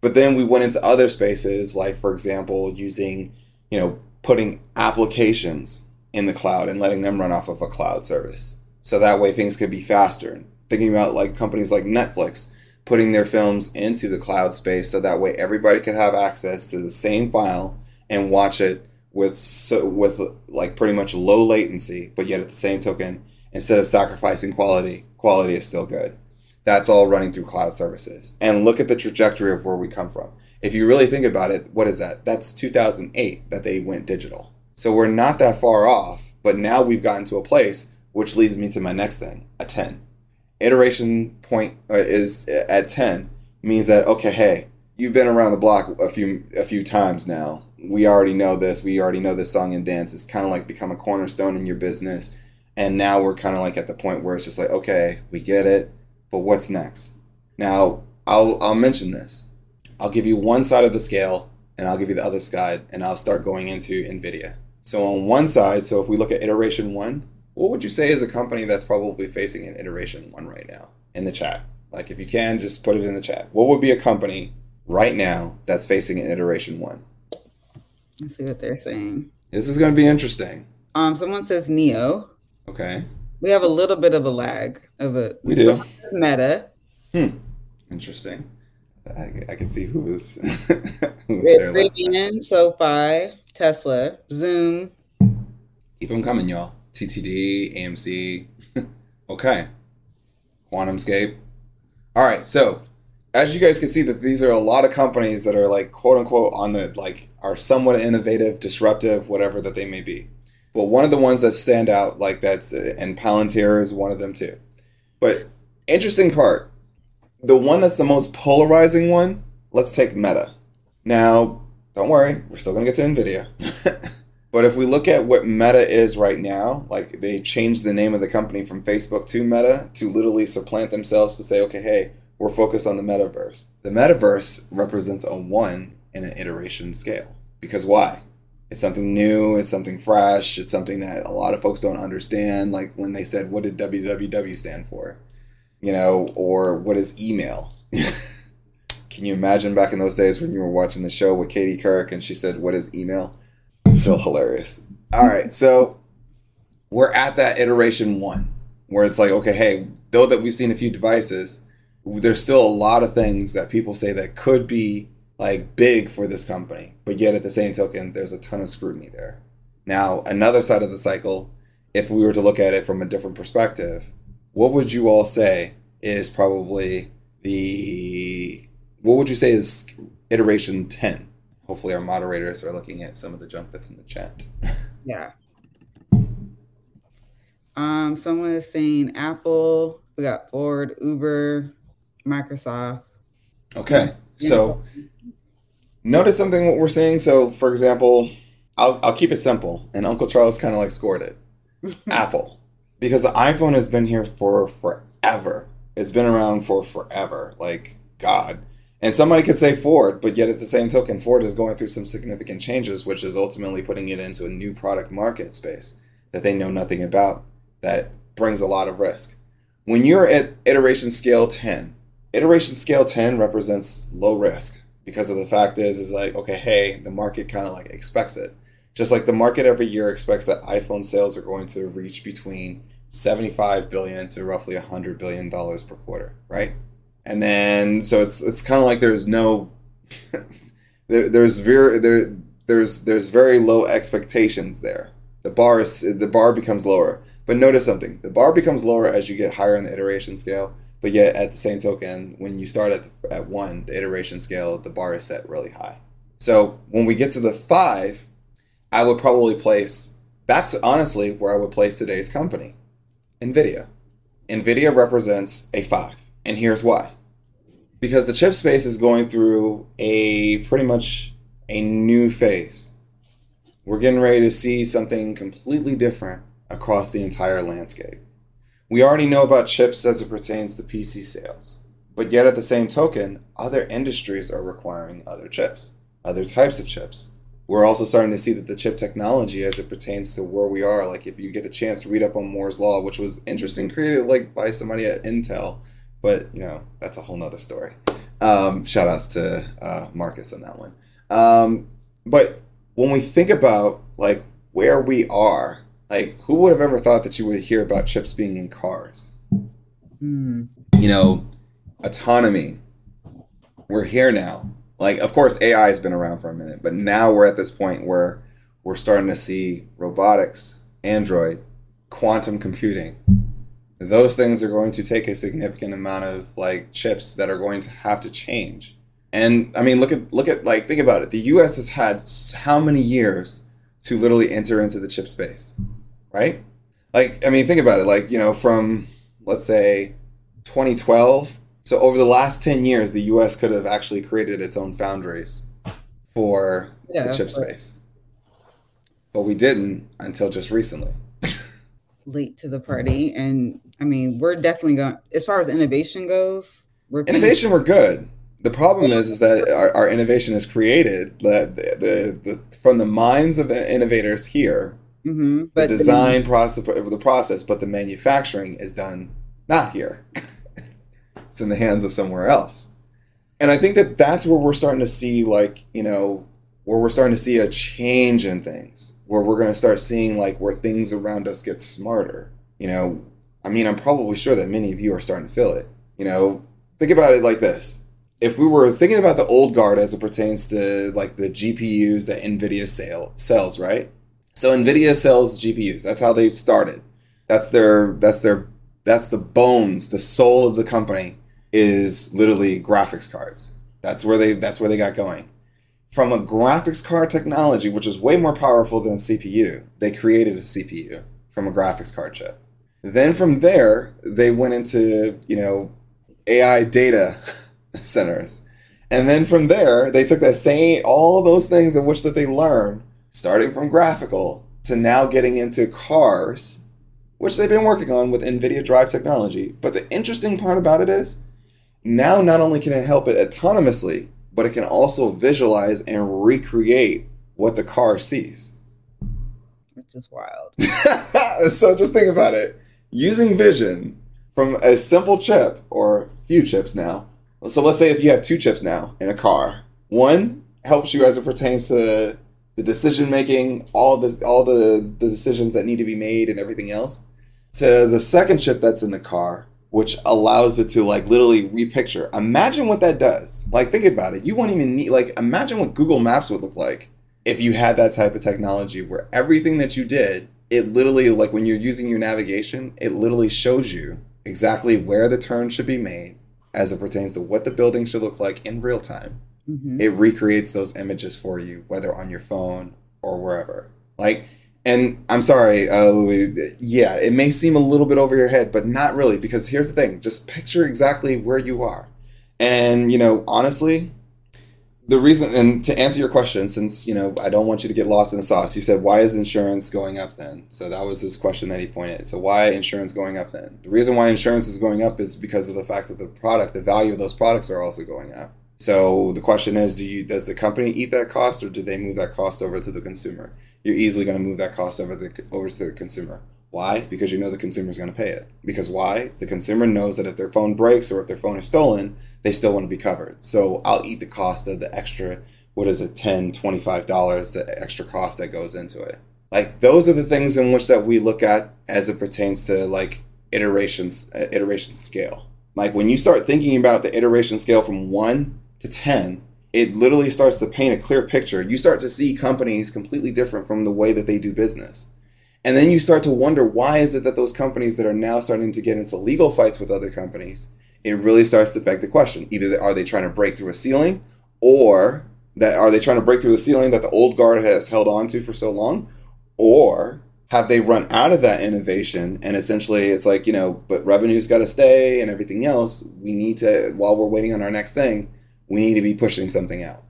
But then we went into other spaces, like for example, using, you know, putting applications in the cloud and letting them run off of a cloud service. So that way things could be faster. Thinking about like companies like Netflix putting their films into the cloud space so that way everybody could have access to the same file and watch it with so, with like pretty much low latency, but yet at the same token instead of sacrificing quality, quality is still good. That's all running through cloud services. And look at the trajectory of where we come from. If you really think about it, what is that? That's 2008 that they went digital. So we're not that far off, but now we've gotten to a place which leads me to my next thing, a 10. Iteration point uh, is uh, at 10 means that okay, hey, you've been around the block a few a few times now. We already know this. We already know this song and dance. It's kind of like become a cornerstone in your business and now we're kind of like at the point where it's just like, okay, we get it, but what's next? Now, I'll, I'll mention this. I'll give you one side of the scale and I'll give you the other side and I'll start going into NVIDIA. So, on one side, so if we look at iteration one, what would you say is a company that's probably facing an iteration one right now in the chat? Like, if you can, just put it in the chat. What would be a company right now that's facing an iteration one? Let's see what they're saying. This is going to be interesting. Um, someone says NIO. Okay. We have a little bit of a lag of a. We do. Meta. Hmm. Interesting. I, I can see who was, who was there Rivian, SoFi, Tesla, Zoom. Keep them coming, y'all. TTD, AMC. okay. QuantumScape. All right. So, as you guys can see, that these are a lot of companies that are like quote unquote on the like are somewhat innovative, disruptive, whatever that they may be. But one of the ones that stand out like that's uh, and Palantir is one of them too. But interesting part, the one that's the most polarizing one. Let's take Meta. Now, don't worry, we're still gonna get to Nvidia. but if we look at what Meta is right now, like they changed the name of the company from Facebook to Meta to literally supplant themselves to say, okay, hey, we're focused on the metaverse. The metaverse represents a one in an iteration scale. Because why? it's something new, it's something fresh, it's something that a lot of folks don't understand. Like when they said, what did www stand for? You know, or what is email? Can you imagine back in those days when you were watching the show with Katie Couric and she said, what is email? Still hilarious. All right, so we're at that iteration one where it's like, okay, hey, though that we've seen a few devices, there's still a lot of things that people say that could be like big for this company, but yet at the same token, there's a ton of scrutiny there. Now, another side of the cycle, if we were to look at it from a different perspective, what would you all say is probably the what would you say is iteration 10? Hopefully our moderators are looking at some of the junk that's in the chat. yeah. Um, someone is saying Apple, we got Ford, Uber, Microsoft. Okay. So notice something what we're saying. So, for example, I'll, I'll keep it simple. And Uncle Charles kind of like scored it. Apple. Because the iPhone has been here for forever. It's been around for forever. Like, God. And somebody could say Ford, but yet at the same token, Ford is going through some significant changes, which is ultimately putting it into a new product market space that they know nothing about that brings a lot of risk. When you're at iteration scale 10, iteration scale 10 represents low risk because of the fact is is like okay hey the market kind of like expects it just like the market every year expects that iphone sales are going to reach between 75 billion to roughly 100 billion dollars per quarter right and then so it's it's kind of like there's no there, there's very there there's there's very low expectations there. The bar is the bar becomes lower. But notice something: the bar becomes lower as you get higher in the iteration scale. But yet, at the same token, when you start at the, at one, the iteration scale, the bar is set really high. So when we get to the five, I would probably place. That's honestly where I would place today's company, Nvidia. Nvidia represents a five, and here's why: because the chip space is going through a pretty much a new phase. We're getting ready to see something completely different across the entire landscape. We already know about chips as it pertains to PC sales, but yet at the same token, other industries are requiring other chips, other types of chips. We're also starting to see that the chip technology as it pertains to where we are, like if you get the chance to read up on Moore's Law, which was interesting, created like by somebody at Intel, but you know, that's a whole nother story. Um, shout outs to uh, Marcus on that one. Um, but when we think about like where we are like, who would have ever thought that you would hear about chips being in cars? Mm. You know, autonomy. We're here now. Like, of course, AI has been around for a minute, but now we're at this point where we're starting to see robotics, Android, quantum computing. Those things are going to take a significant amount of like chips that are going to have to change. And I mean, look at look at like think about it. The U.S. has had how many years to literally enter into the chip space? right? Like, I mean, think about it. Like, you know, from let's say 2012. So over the last 10 years, the U.S. could have actually created its own foundries for yeah, the chip space, but we didn't until just recently. late to the party, and I mean, we're definitely going. As far as innovation goes, we're innovation. We're good. The problem is, is that our, our innovation is created the, the, the, from the minds of the innovators here Mm-hmm. But the design the, process of the process, but the manufacturing is done not here. it's in the hands of somewhere else. And I think that that's where we're starting to see, like, you know, where we're starting to see a change in things, where we're going to start seeing, like, where things around us get smarter. You know, I mean, I'm probably sure that many of you are starting to feel it. You know, think about it like this. If we were thinking about the old guard as it pertains to like the GPUs that NVIDIA sale, sells, right? So Nvidia sells GPUs. That's how they started. That's their that's their that's the bones, the soul of the company is literally graphics cards. That's where they that's where they got going. From a graphics card technology, which is way more powerful than a CPU, they created a CPU from a graphics card chip. Then from there, they went into, you know, AI data centers. And then from there, they took that same all those things in which that they learned starting from graphical to now getting into cars, which they've been working on with NVIDIA Drive technology. But the interesting part about it is now not only can it help it autonomously, but it can also visualize and recreate what the car sees. Which is wild. so just think about it. Using vision from a simple chip or a few chips now. So let's say if you have two chips now in a car, one helps you as it pertains to the decision making, all the all the, the decisions that need to be made and everything else, to the second chip that's in the car, which allows it to like literally repicture. Imagine what that does. Like think about it. You won't even need like imagine what Google Maps would look like if you had that type of technology where everything that you did, it literally like when you're using your navigation, it literally shows you exactly where the turn should be made as it pertains to what the building should look like in real time mm-hmm. it recreates those images for you, whether on your phone or wherever. Like, and I'm sorry, uh, Louis. Yeah, it may seem a little bit over your head, but not really, because here's the thing: just picture exactly where you are, and you know, honestly, the reason. And to answer your question, since you know, I don't want you to get lost in the sauce. You said, "Why is insurance going up?" Then, so that was his question that he pointed. So, why insurance going up? Then, the reason why insurance is going up is because of the fact that the product, the value of those products, are also going up. So the question is, do you does the company eat that cost, or do they move that cost over to the consumer? You're easily going to move that cost over the over to the consumer. Why? Because you know the consumer is going to pay it. Because why? The consumer knows that if their phone breaks or if their phone is stolen, they still want to be covered. So I'll eat the cost of the extra, what is it, $10, $25, the extra cost that goes into it. Like those are the things in which that we look at as it pertains to like iterations, uh, iteration scale. Like when you start thinking about the iteration scale from one to 10, it literally starts to paint a clear picture. You start to see companies completely different from the way that they do business. And then you start to wonder why is it that those companies that are now starting to get into legal fights with other companies, it really starts to beg the question. Either are they trying to break through a ceiling or that are they trying to break through the ceiling that the old guard has held on to for so long? Or have they run out of that innovation and essentially it's like, you know, but revenue's got to stay and everything else, we need to while we're waiting on our next thing, we need to be pushing something out.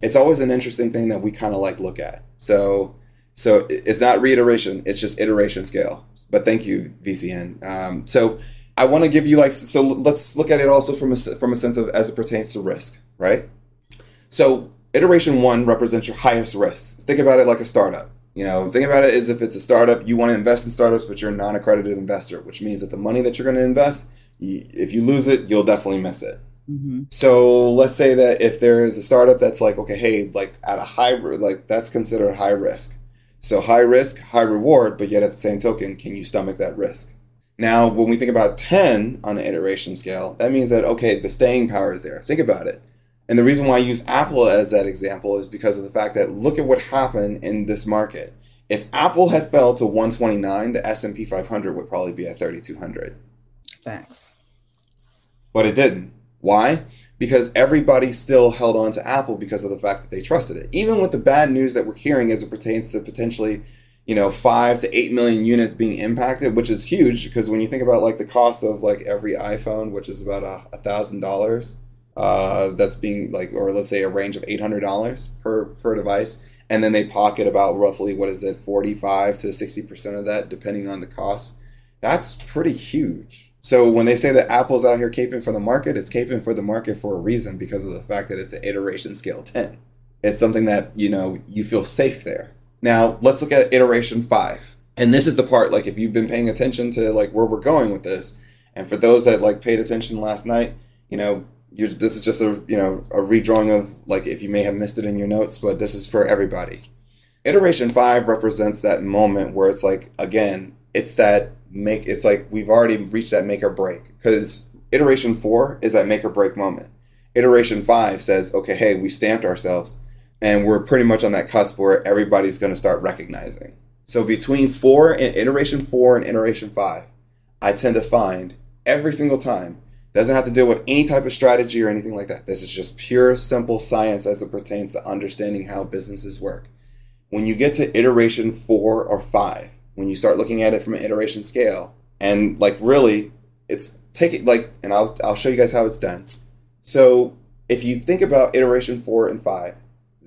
It's always an interesting thing that we kind of like look at. So so it's not reiteration; it's just iteration scale. But thank you, VCN. Um, so I want to give you like so. Let's look at it also from a from a sense of as it pertains to risk, right? So iteration one represents your highest risk. Think about it like a startup. You know, think about it as if it's a startup. You want to invest in startups, but you're a non-accredited investor, which means that the money that you're going to invest, if you lose it, you'll definitely miss it. Mm-hmm. So let's say that if there is a startup that's like, okay, hey, like at a high, like that's considered high risk. So high risk, high reward, but yet at the same token, can you stomach that risk? Now, when we think about 10 on the iteration scale, that means that, okay, the staying power is there. Think about it. And the reason why I use Apple as that example is because of the fact that look at what happened in this market. If Apple had fell to 129, the S&P 500 would probably be at 3200. Thanks. But it didn't. Why? Because everybody still held on to Apple because of the fact that they trusted it. Even with the bad news that we're hearing as it pertains to potentially, you know, five to eight million units being impacted, which is huge because when you think about like the cost of like every iPhone, which is about a thousand dollars, uh, that's being like, or let's say a range of eight hundred dollars per per device, and then they pocket about roughly what is it, forty five to sixty percent of that, depending on the cost. That's pretty huge. So when they say that Apple's out here caping for the market, it's caping for the market for a reason because of the fact that it's an iteration scale 10. It's something that, you know, you feel safe there. Now, let's look at iteration 5. And this is the part like if you've been paying attention to like where we're going with this, and for those that like paid attention last night, you know, this is just a, you know, a redrawing of like if you may have missed it in your notes, but this is for everybody. Iteration 5 represents that moment where it's like again, it's that make it's like we've already reached that make or break because iteration four is that make or break moment. Iteration five says, okay, hey, we stamped ourselves and we're pretty much on that cusp where everybody's going to start recognizing. So between four and iteration four and iteration five, I tend to find every single time doesn't have to deal with any type of strategy or anything like that. This is just pure, simple science as it pertains to understanding how businesses work. When you get to iteration four or five, when you start looking at it from an iteration scale. And like really, it's taking like, and I'll I'll show you guys how it's done. So if you think about iteration four and five,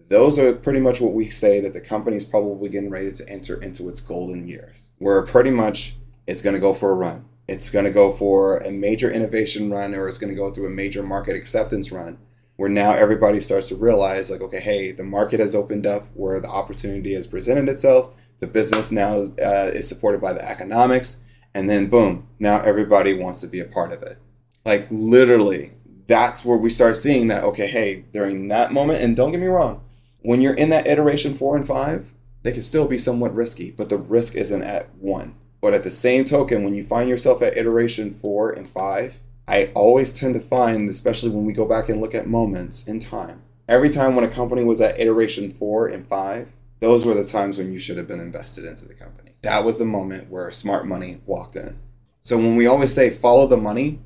those are pretty much what we say that the company's probably getting ready to enter into its golden years, where pretty much it's going to go for a run. It's going to go for a major innovation run, or it's going to go through a major market acceptance run, where now everybody starts to realize, like, okay, hey, the market has opened up, where the opportunity has presented itself the business now uh, is supported by the economics, and then boom, now everybody wants to be a part of it. Like literally, that's where we start seeing that. Okay, hey, during that moment, and don't get me wrong, when you're in that iteration four and five, they can still be somewhat risky, but the risk isn't at one. But at the same token, when you find yourself at iteration four and five, I always tend to find, especially when we go back and look at moments in time, every time when a company was at iteration four and five, those were the times when you should have been invested into the company. That was the moment where smart money walked in. So when we always say follow the money,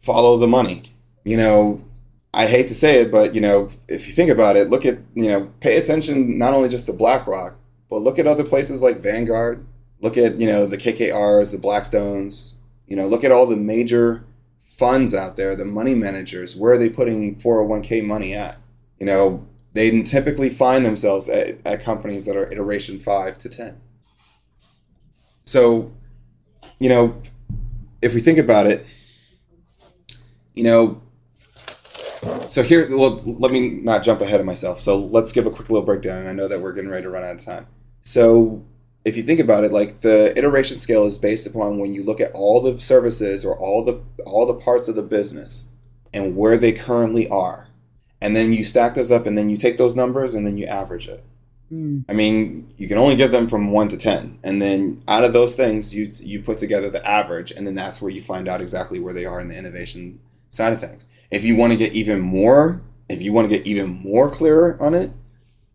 follow the money. You know, I hate to say it, but you know, if you think about it, look at, you know, pay attention not only just to BlackRock, but look at other places like Vanguard, look at, you know, the KKRs, the Blackstones, you know, look at all the major funds out there, the money managers, where are they putting 401k money at? You know, they typically find themselves at, at companies that are iteration five to 10. So, you know, if we think about it, you know, so here, well, let me not jump ahead of myself. So let's give a quick little breakdown. And I know that we're getting ready to run out of time. So if you think about it, like the iteration scale is based upon when you look at all the services or all the all the parts of the business and where they currently are and then you stack those up and then you take those numbers and then you average it. Mm. I mean, you can only get them from 1 to 10 and then out of those things you you put together the average and then that's where you find out exactly where they are in the innovation side of things. If you want to get even more if you want to get even more clearer on it,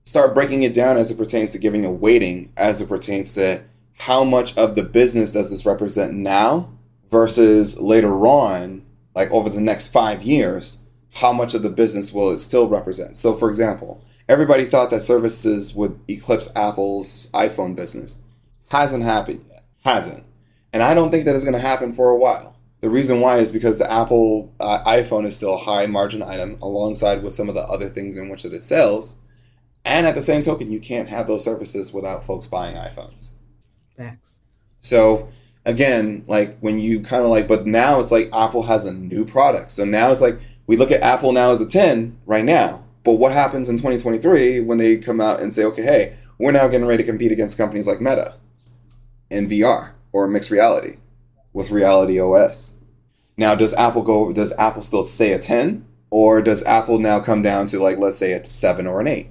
start breaking it down as it pertains to giving a weighting as it pertains to how much of the business does this represent now versus later on, like over the next five years, how much of the business will it still represent? So, for example, everybody thought that services would eclipse Apple's iPhone business. Hasn't happened yet. Hasn't. And I don't think that is going to happen for a while. The reason why is because the Apple uh, iPhone is still a high margin item alongside with some of the other things in which it sells. And at the same token, you can't have those services without folks buying iPhones. Facts. So again, like when you kind of like, but now it's like Apple has a new product. So now it's like we look at Apple now as a 10 right now. But what happens in 2023 when they come out and say, okay, hey, we're now getting ready to compete against companies like Meta in VR or mixed reality with Reality OS? Now, does Apple go, does Apple still say a 10? Or does Apple now come down to like, let's say it's 7 or an 8?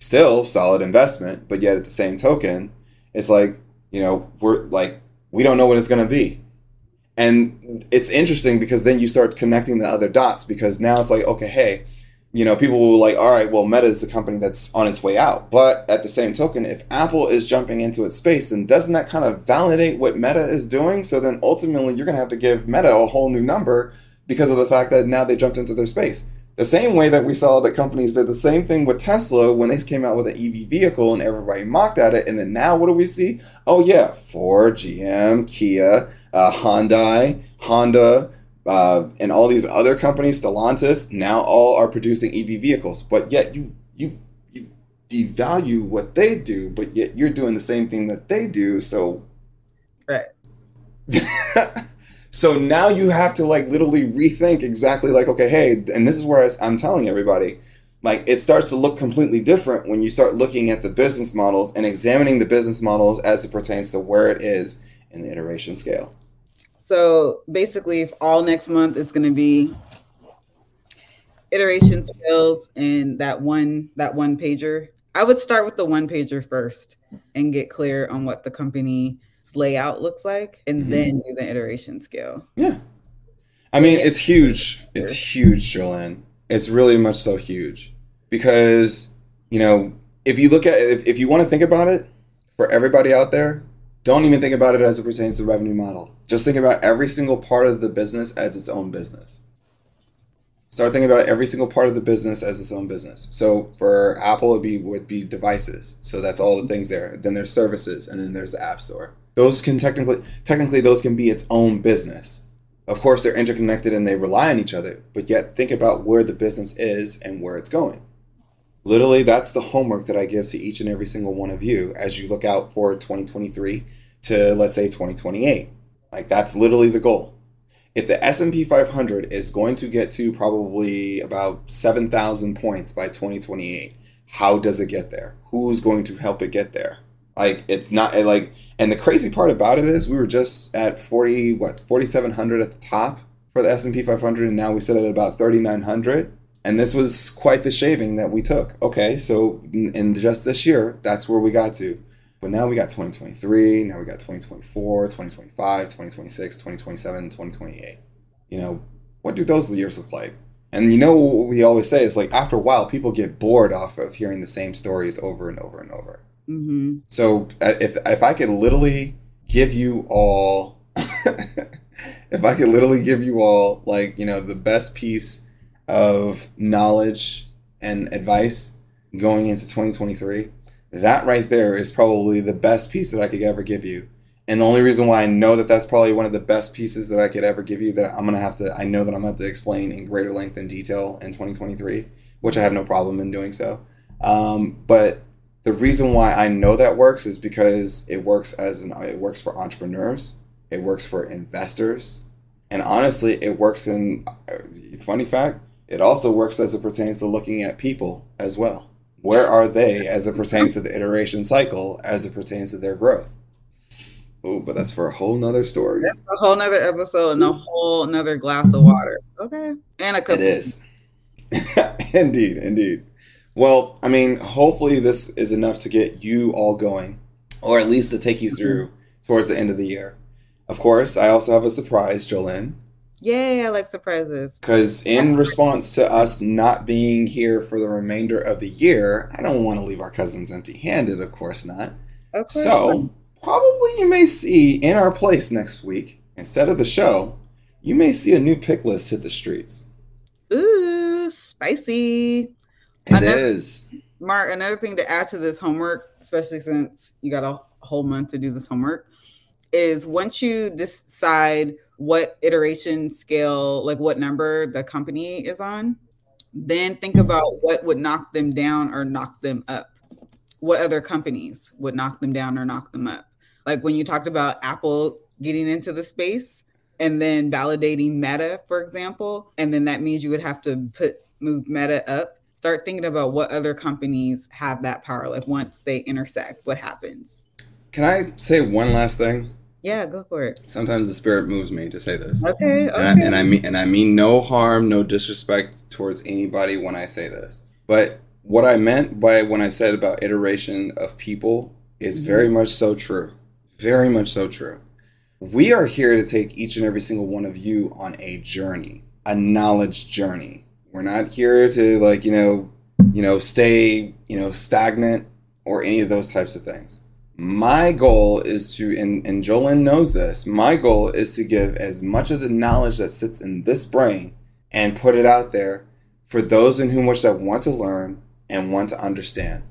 Still solid investment, but yet at the same token, it's like, you know, we're like, we don't know what it's going to be. And it's interesting because then you start connecting the other dots because now it's like, okay, hey, you know, people will like, all right, well, Meta is a company that's on its way out. But at the same token, if Apple is jumping into its space, then doesn't that kind of validate what Meta is doing? So then ultimately, you're going to have to give Meta a whole new number because of the fact that now they jumped into their space. The same way that we saw that companies did the same thing with Tesla when they came out with an EV vehicle and everybody mocked at it. And then now what do we see? Oh, yeah, Ford, GM, Kia, uh, Hyundai, Honda, uh, and all these other companies, Stellantis, now all are producing EV vehicles. But yet you you you devalue what they do, but yet you're doing the same thing that they do. So right. So now you have to like literally rethink exactly like, okay, hey, and this is where I'm telling everybody, like it starts to look completely different when you start looking at the business models and examining the business models as it pertains to where it is in the iteration scale. So basically, if all next month is going to be iteration scales and that one that one pager, I would start with the one pager first and get clear on what the company's layout looks like and mm-hmm. then do the iteration scale. Yeah. I mean, it's huge. It's huge, Jolene. It's really much so huge because, you know, if you look at if, if you want to think about it for everybody out there, don't even think about it as it pertains to revenue model. Just think about every single part of the business as its own business. Start thinking about every single part of the business as its own business. So for Apple, it be would be devices. So that's all the things there. Then there's services, and then there's the App Store. Those can technically technically those can be its own business. Of course, they're interconnected and they rely on each other, but yet think about where the business is and where it's going. Literally, that's the homework that I give to each and every single one of you as you look out for 2023 to let's say 2028. Like that's literally the goal. If the S&P 500 is going to get to probably about 7,000 points by 2028, how does it get there? Who's going to help it get there? Like it's not like and the crazy part about it is we were just at 40 what 4700 at the top for the S&P 500 and now we sit at about 3900 and this was quite the shaving that we took. Okay, so in, just this year, that's where we got to. But now we got 2023, now we got 2024, 2025, 2026, 2027, 2028. You know, what do those years look like? And you know what we always say is like after a while, people get bored off of hearing the same stories over and over and over. Mm-hmm. So uh, if if I could literally give you all, if I could literally give you all like you know the best piece of knowledge and advice going into 2023, that right there is probably the best piece that I could ever give you. And the only reason why I know that that's probably one of the best pieces that I could ever give you that I'm gonna have to, I know that I'm gonna have to explain in greater length and detail in 2023, which I have no problem in doing so. Um, but the reason why I know that works is because it works as an it works for entrepreneurs, it works for investors, and honestly, it works in funny fact, it also works as it pertains to looking at people as well. Where are they as it pertains to the iteration cycle, as it pertains to their growth? Oh, but that's for a whole nother story. That's a whole nother episode and a whole nother glass of water. Okay. And a cup. It is. indeed, indeed. Well, I mean, hopefully this is enough to get you all going, or at least to take you through towards the end of the year. Of course, I also have a surprise, Jolene. Yay, I like surprises. Because in response to us not being here for the remainder of the year, I don't want to leave our cousins empty handed, of course not. Okay. So, probably you may see in our place next week, instead of the show, you may see a new pick list hit the streets. Ooh, spicy. It another, is. Mark, another thing to add to this homework, especially since you got a whole month to do this homework, is once you decide what iteration scale, like what number the company is on, then think about what would knock them down or knock them up. What other companies would knock them down or knock them up? Like when you talked about Apple getting into the space and then validating Meta, for example, and then that means you would have to put move Meta up. Start thinking about what other companies have that power. Like once they intersect, what happens? Can I say one last thing? Yeah, go for it. Sometimes the spirit moves me to say this. Okay, okay. And I, and I mean and I mean no harm, no disrespect towards anybody when I say this. But what I meant by when I said about iteration of people is mm-hmm. very much so true. Very much so true. We are here to take each and every single one of you on a journey, a knowledge journey. We're not here to like, you know, you know, stay, you know, stagnant or any of those types of things my goal is to and, and Jolene knows this my goal is to give as much of the knowledge that sits in this brain and put it out there for those in whom which that want to learn and want to understand.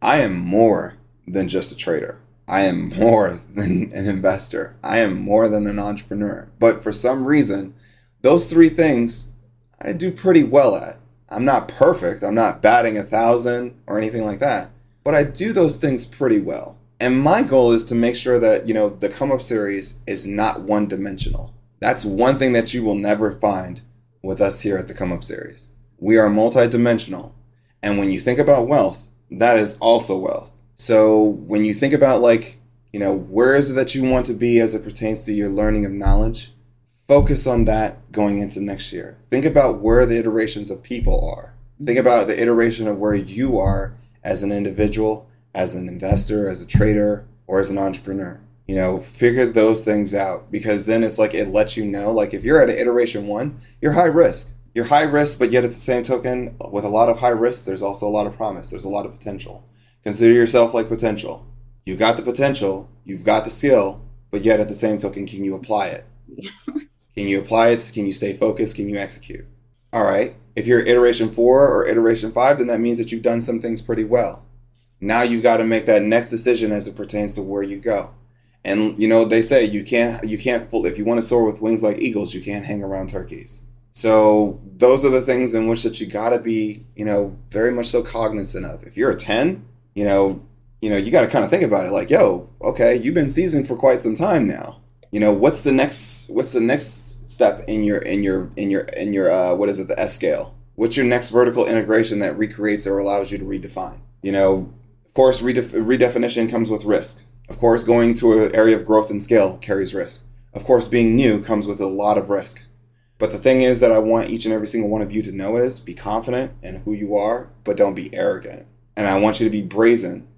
I am more than just a trader. I am more than an investor. I am more than an entrepreneur. But for some reason those three things i do pretty well at. I'm not perfect. I'm not batting a thousand or anything like that. But i do those things pretty well and my goal is to make sure that, you know, the come up series is not one dimensional. That's one thing that you will never find with us here at the come up series. We are multidimensional. And when you think about wealth, that is also wealth. So when you think about like, you know, where is it that you want to be as it pertains to your learning of knowledge, focus on that going into next year. Think about where the iterations of people are. Think about the iteration of where you are as an individual as an investor, as a trader, or as an entrepreneur. You know, figure those things out because then it's like it lets you know, like if you're at an iteration one, you're high risk. You're high risk, but yet at the same token, with a lot of high risk, there's also a lot of promise. There's a lot of potential. Consider yourself like potential. You've got the potential, you've got the skill, but yet at the same token, can you apply it? can you apply it? Can you stay focused? Can you execute? All right. If you're iteration four or iteration five, then that means that you've done some things pretty well. Now you got to make that next decision as it pertains to where you go. And you know they say you can't you can't fool if you want to soar with wings like eagles, you can't hang around turkeys. So those are the things in which that you got to be, you know, very much so cognizant of. If you're a 10, you know, you know, you got to kind of think about it like, yo, okay, you've been seasoned for quite some time now. You know, what's the next what's the next step in your in your in your in your uh what is it, the S scale? What's your next vertical integration that recreates or allows you to redefine? You know, course, redef- redefinition comes with risk. Of course, going to an area of growth and scale carries risk. Of course, being new comes with a lot of risk. But the thing is that I want each and every single one of you to know is be confident in who you are, but don't be arrogant. And I want you to be brazen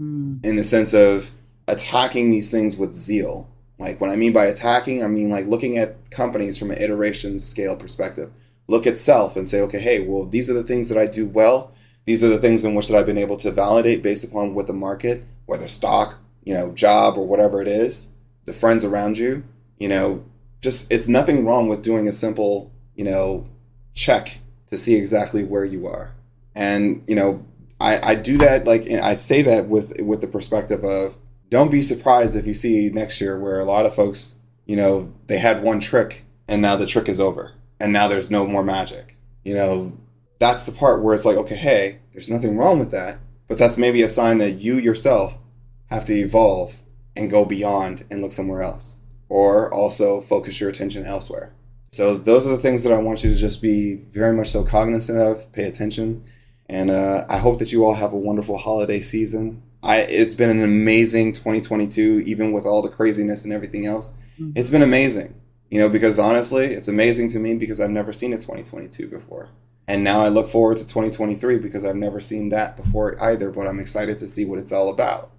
mm. in the sense of attacking these things with zeal. Like what I mean by attacking, I mean like looking at companies from an iteration scale perspective. Look at self and say, okay, hey, well, these are the things that I do well these are the things in which that I've been able to validate based upon what the market, whether stock, you know, job or whatever it is, the friends around you, you know, just it's nothing wrong with doing a simple, you know, check to see exactly where you are. And, you know, I, I do that like I say that with with the perspective of don't be surprised if you see next year where a lot of folks, you know, they had one trick and now the trick is over and now there's no more magic. You know, that's the part where it's like, okay, hey, there's nothing wrong with that, but that's maybe a sign that you yourself have to evolve and go beyond and look somewhere else, or also focus your attention elsewhere. So those are the things that I want you to just be very much so cognizant of, pay attention, and uh, I hope that you all have a wonderful holiday season. I it's been an amazing 2022, even with all the craziness and everything else. Mm-hmm. It's been amazing, you know, because honestly, it's amazing to me because I've never seen a 2022 before. And now I look forward to 2023 because I've never seen that before either, but I'm excited to see what it's all about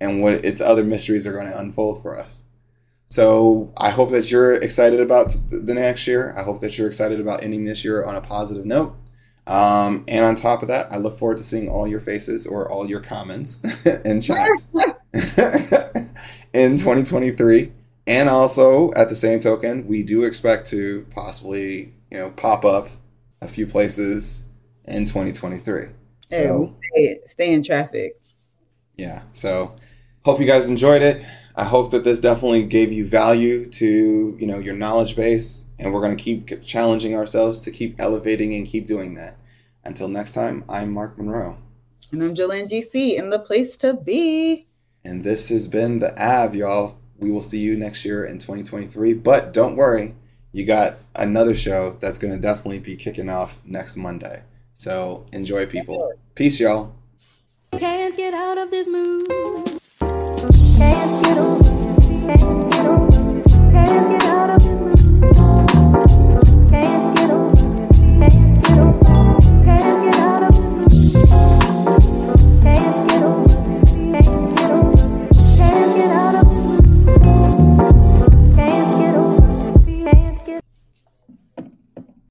and what its other mysteries are going to unfold for us. So I hope that you're excited about the next year. I hope that you're excited about ending this year on a positive note. Um, and on top of that, I look forward to seeing all your faces or all your comments and chats in 2023. And also, at the same token, we do expect to possibly, you know, pop up a few places in 2023. So, hey, stay in traffic. Yeah. So, hope you guys enjoyed it. I hope that this definitely gave you value to, you know, your knowledge base and we're going to keep challenging ourselves to keep elevating and keep doing that. Until next time, I'm Mark Monroe. And I'm Jolene GC in the place to be. And this has been the Av, y'all. We will see you next year in 2023. But don't worry, you got another show that's going to definitely be kicking off next Monday. So enjoy, people. Peace, y'all. Can't get out of this mood.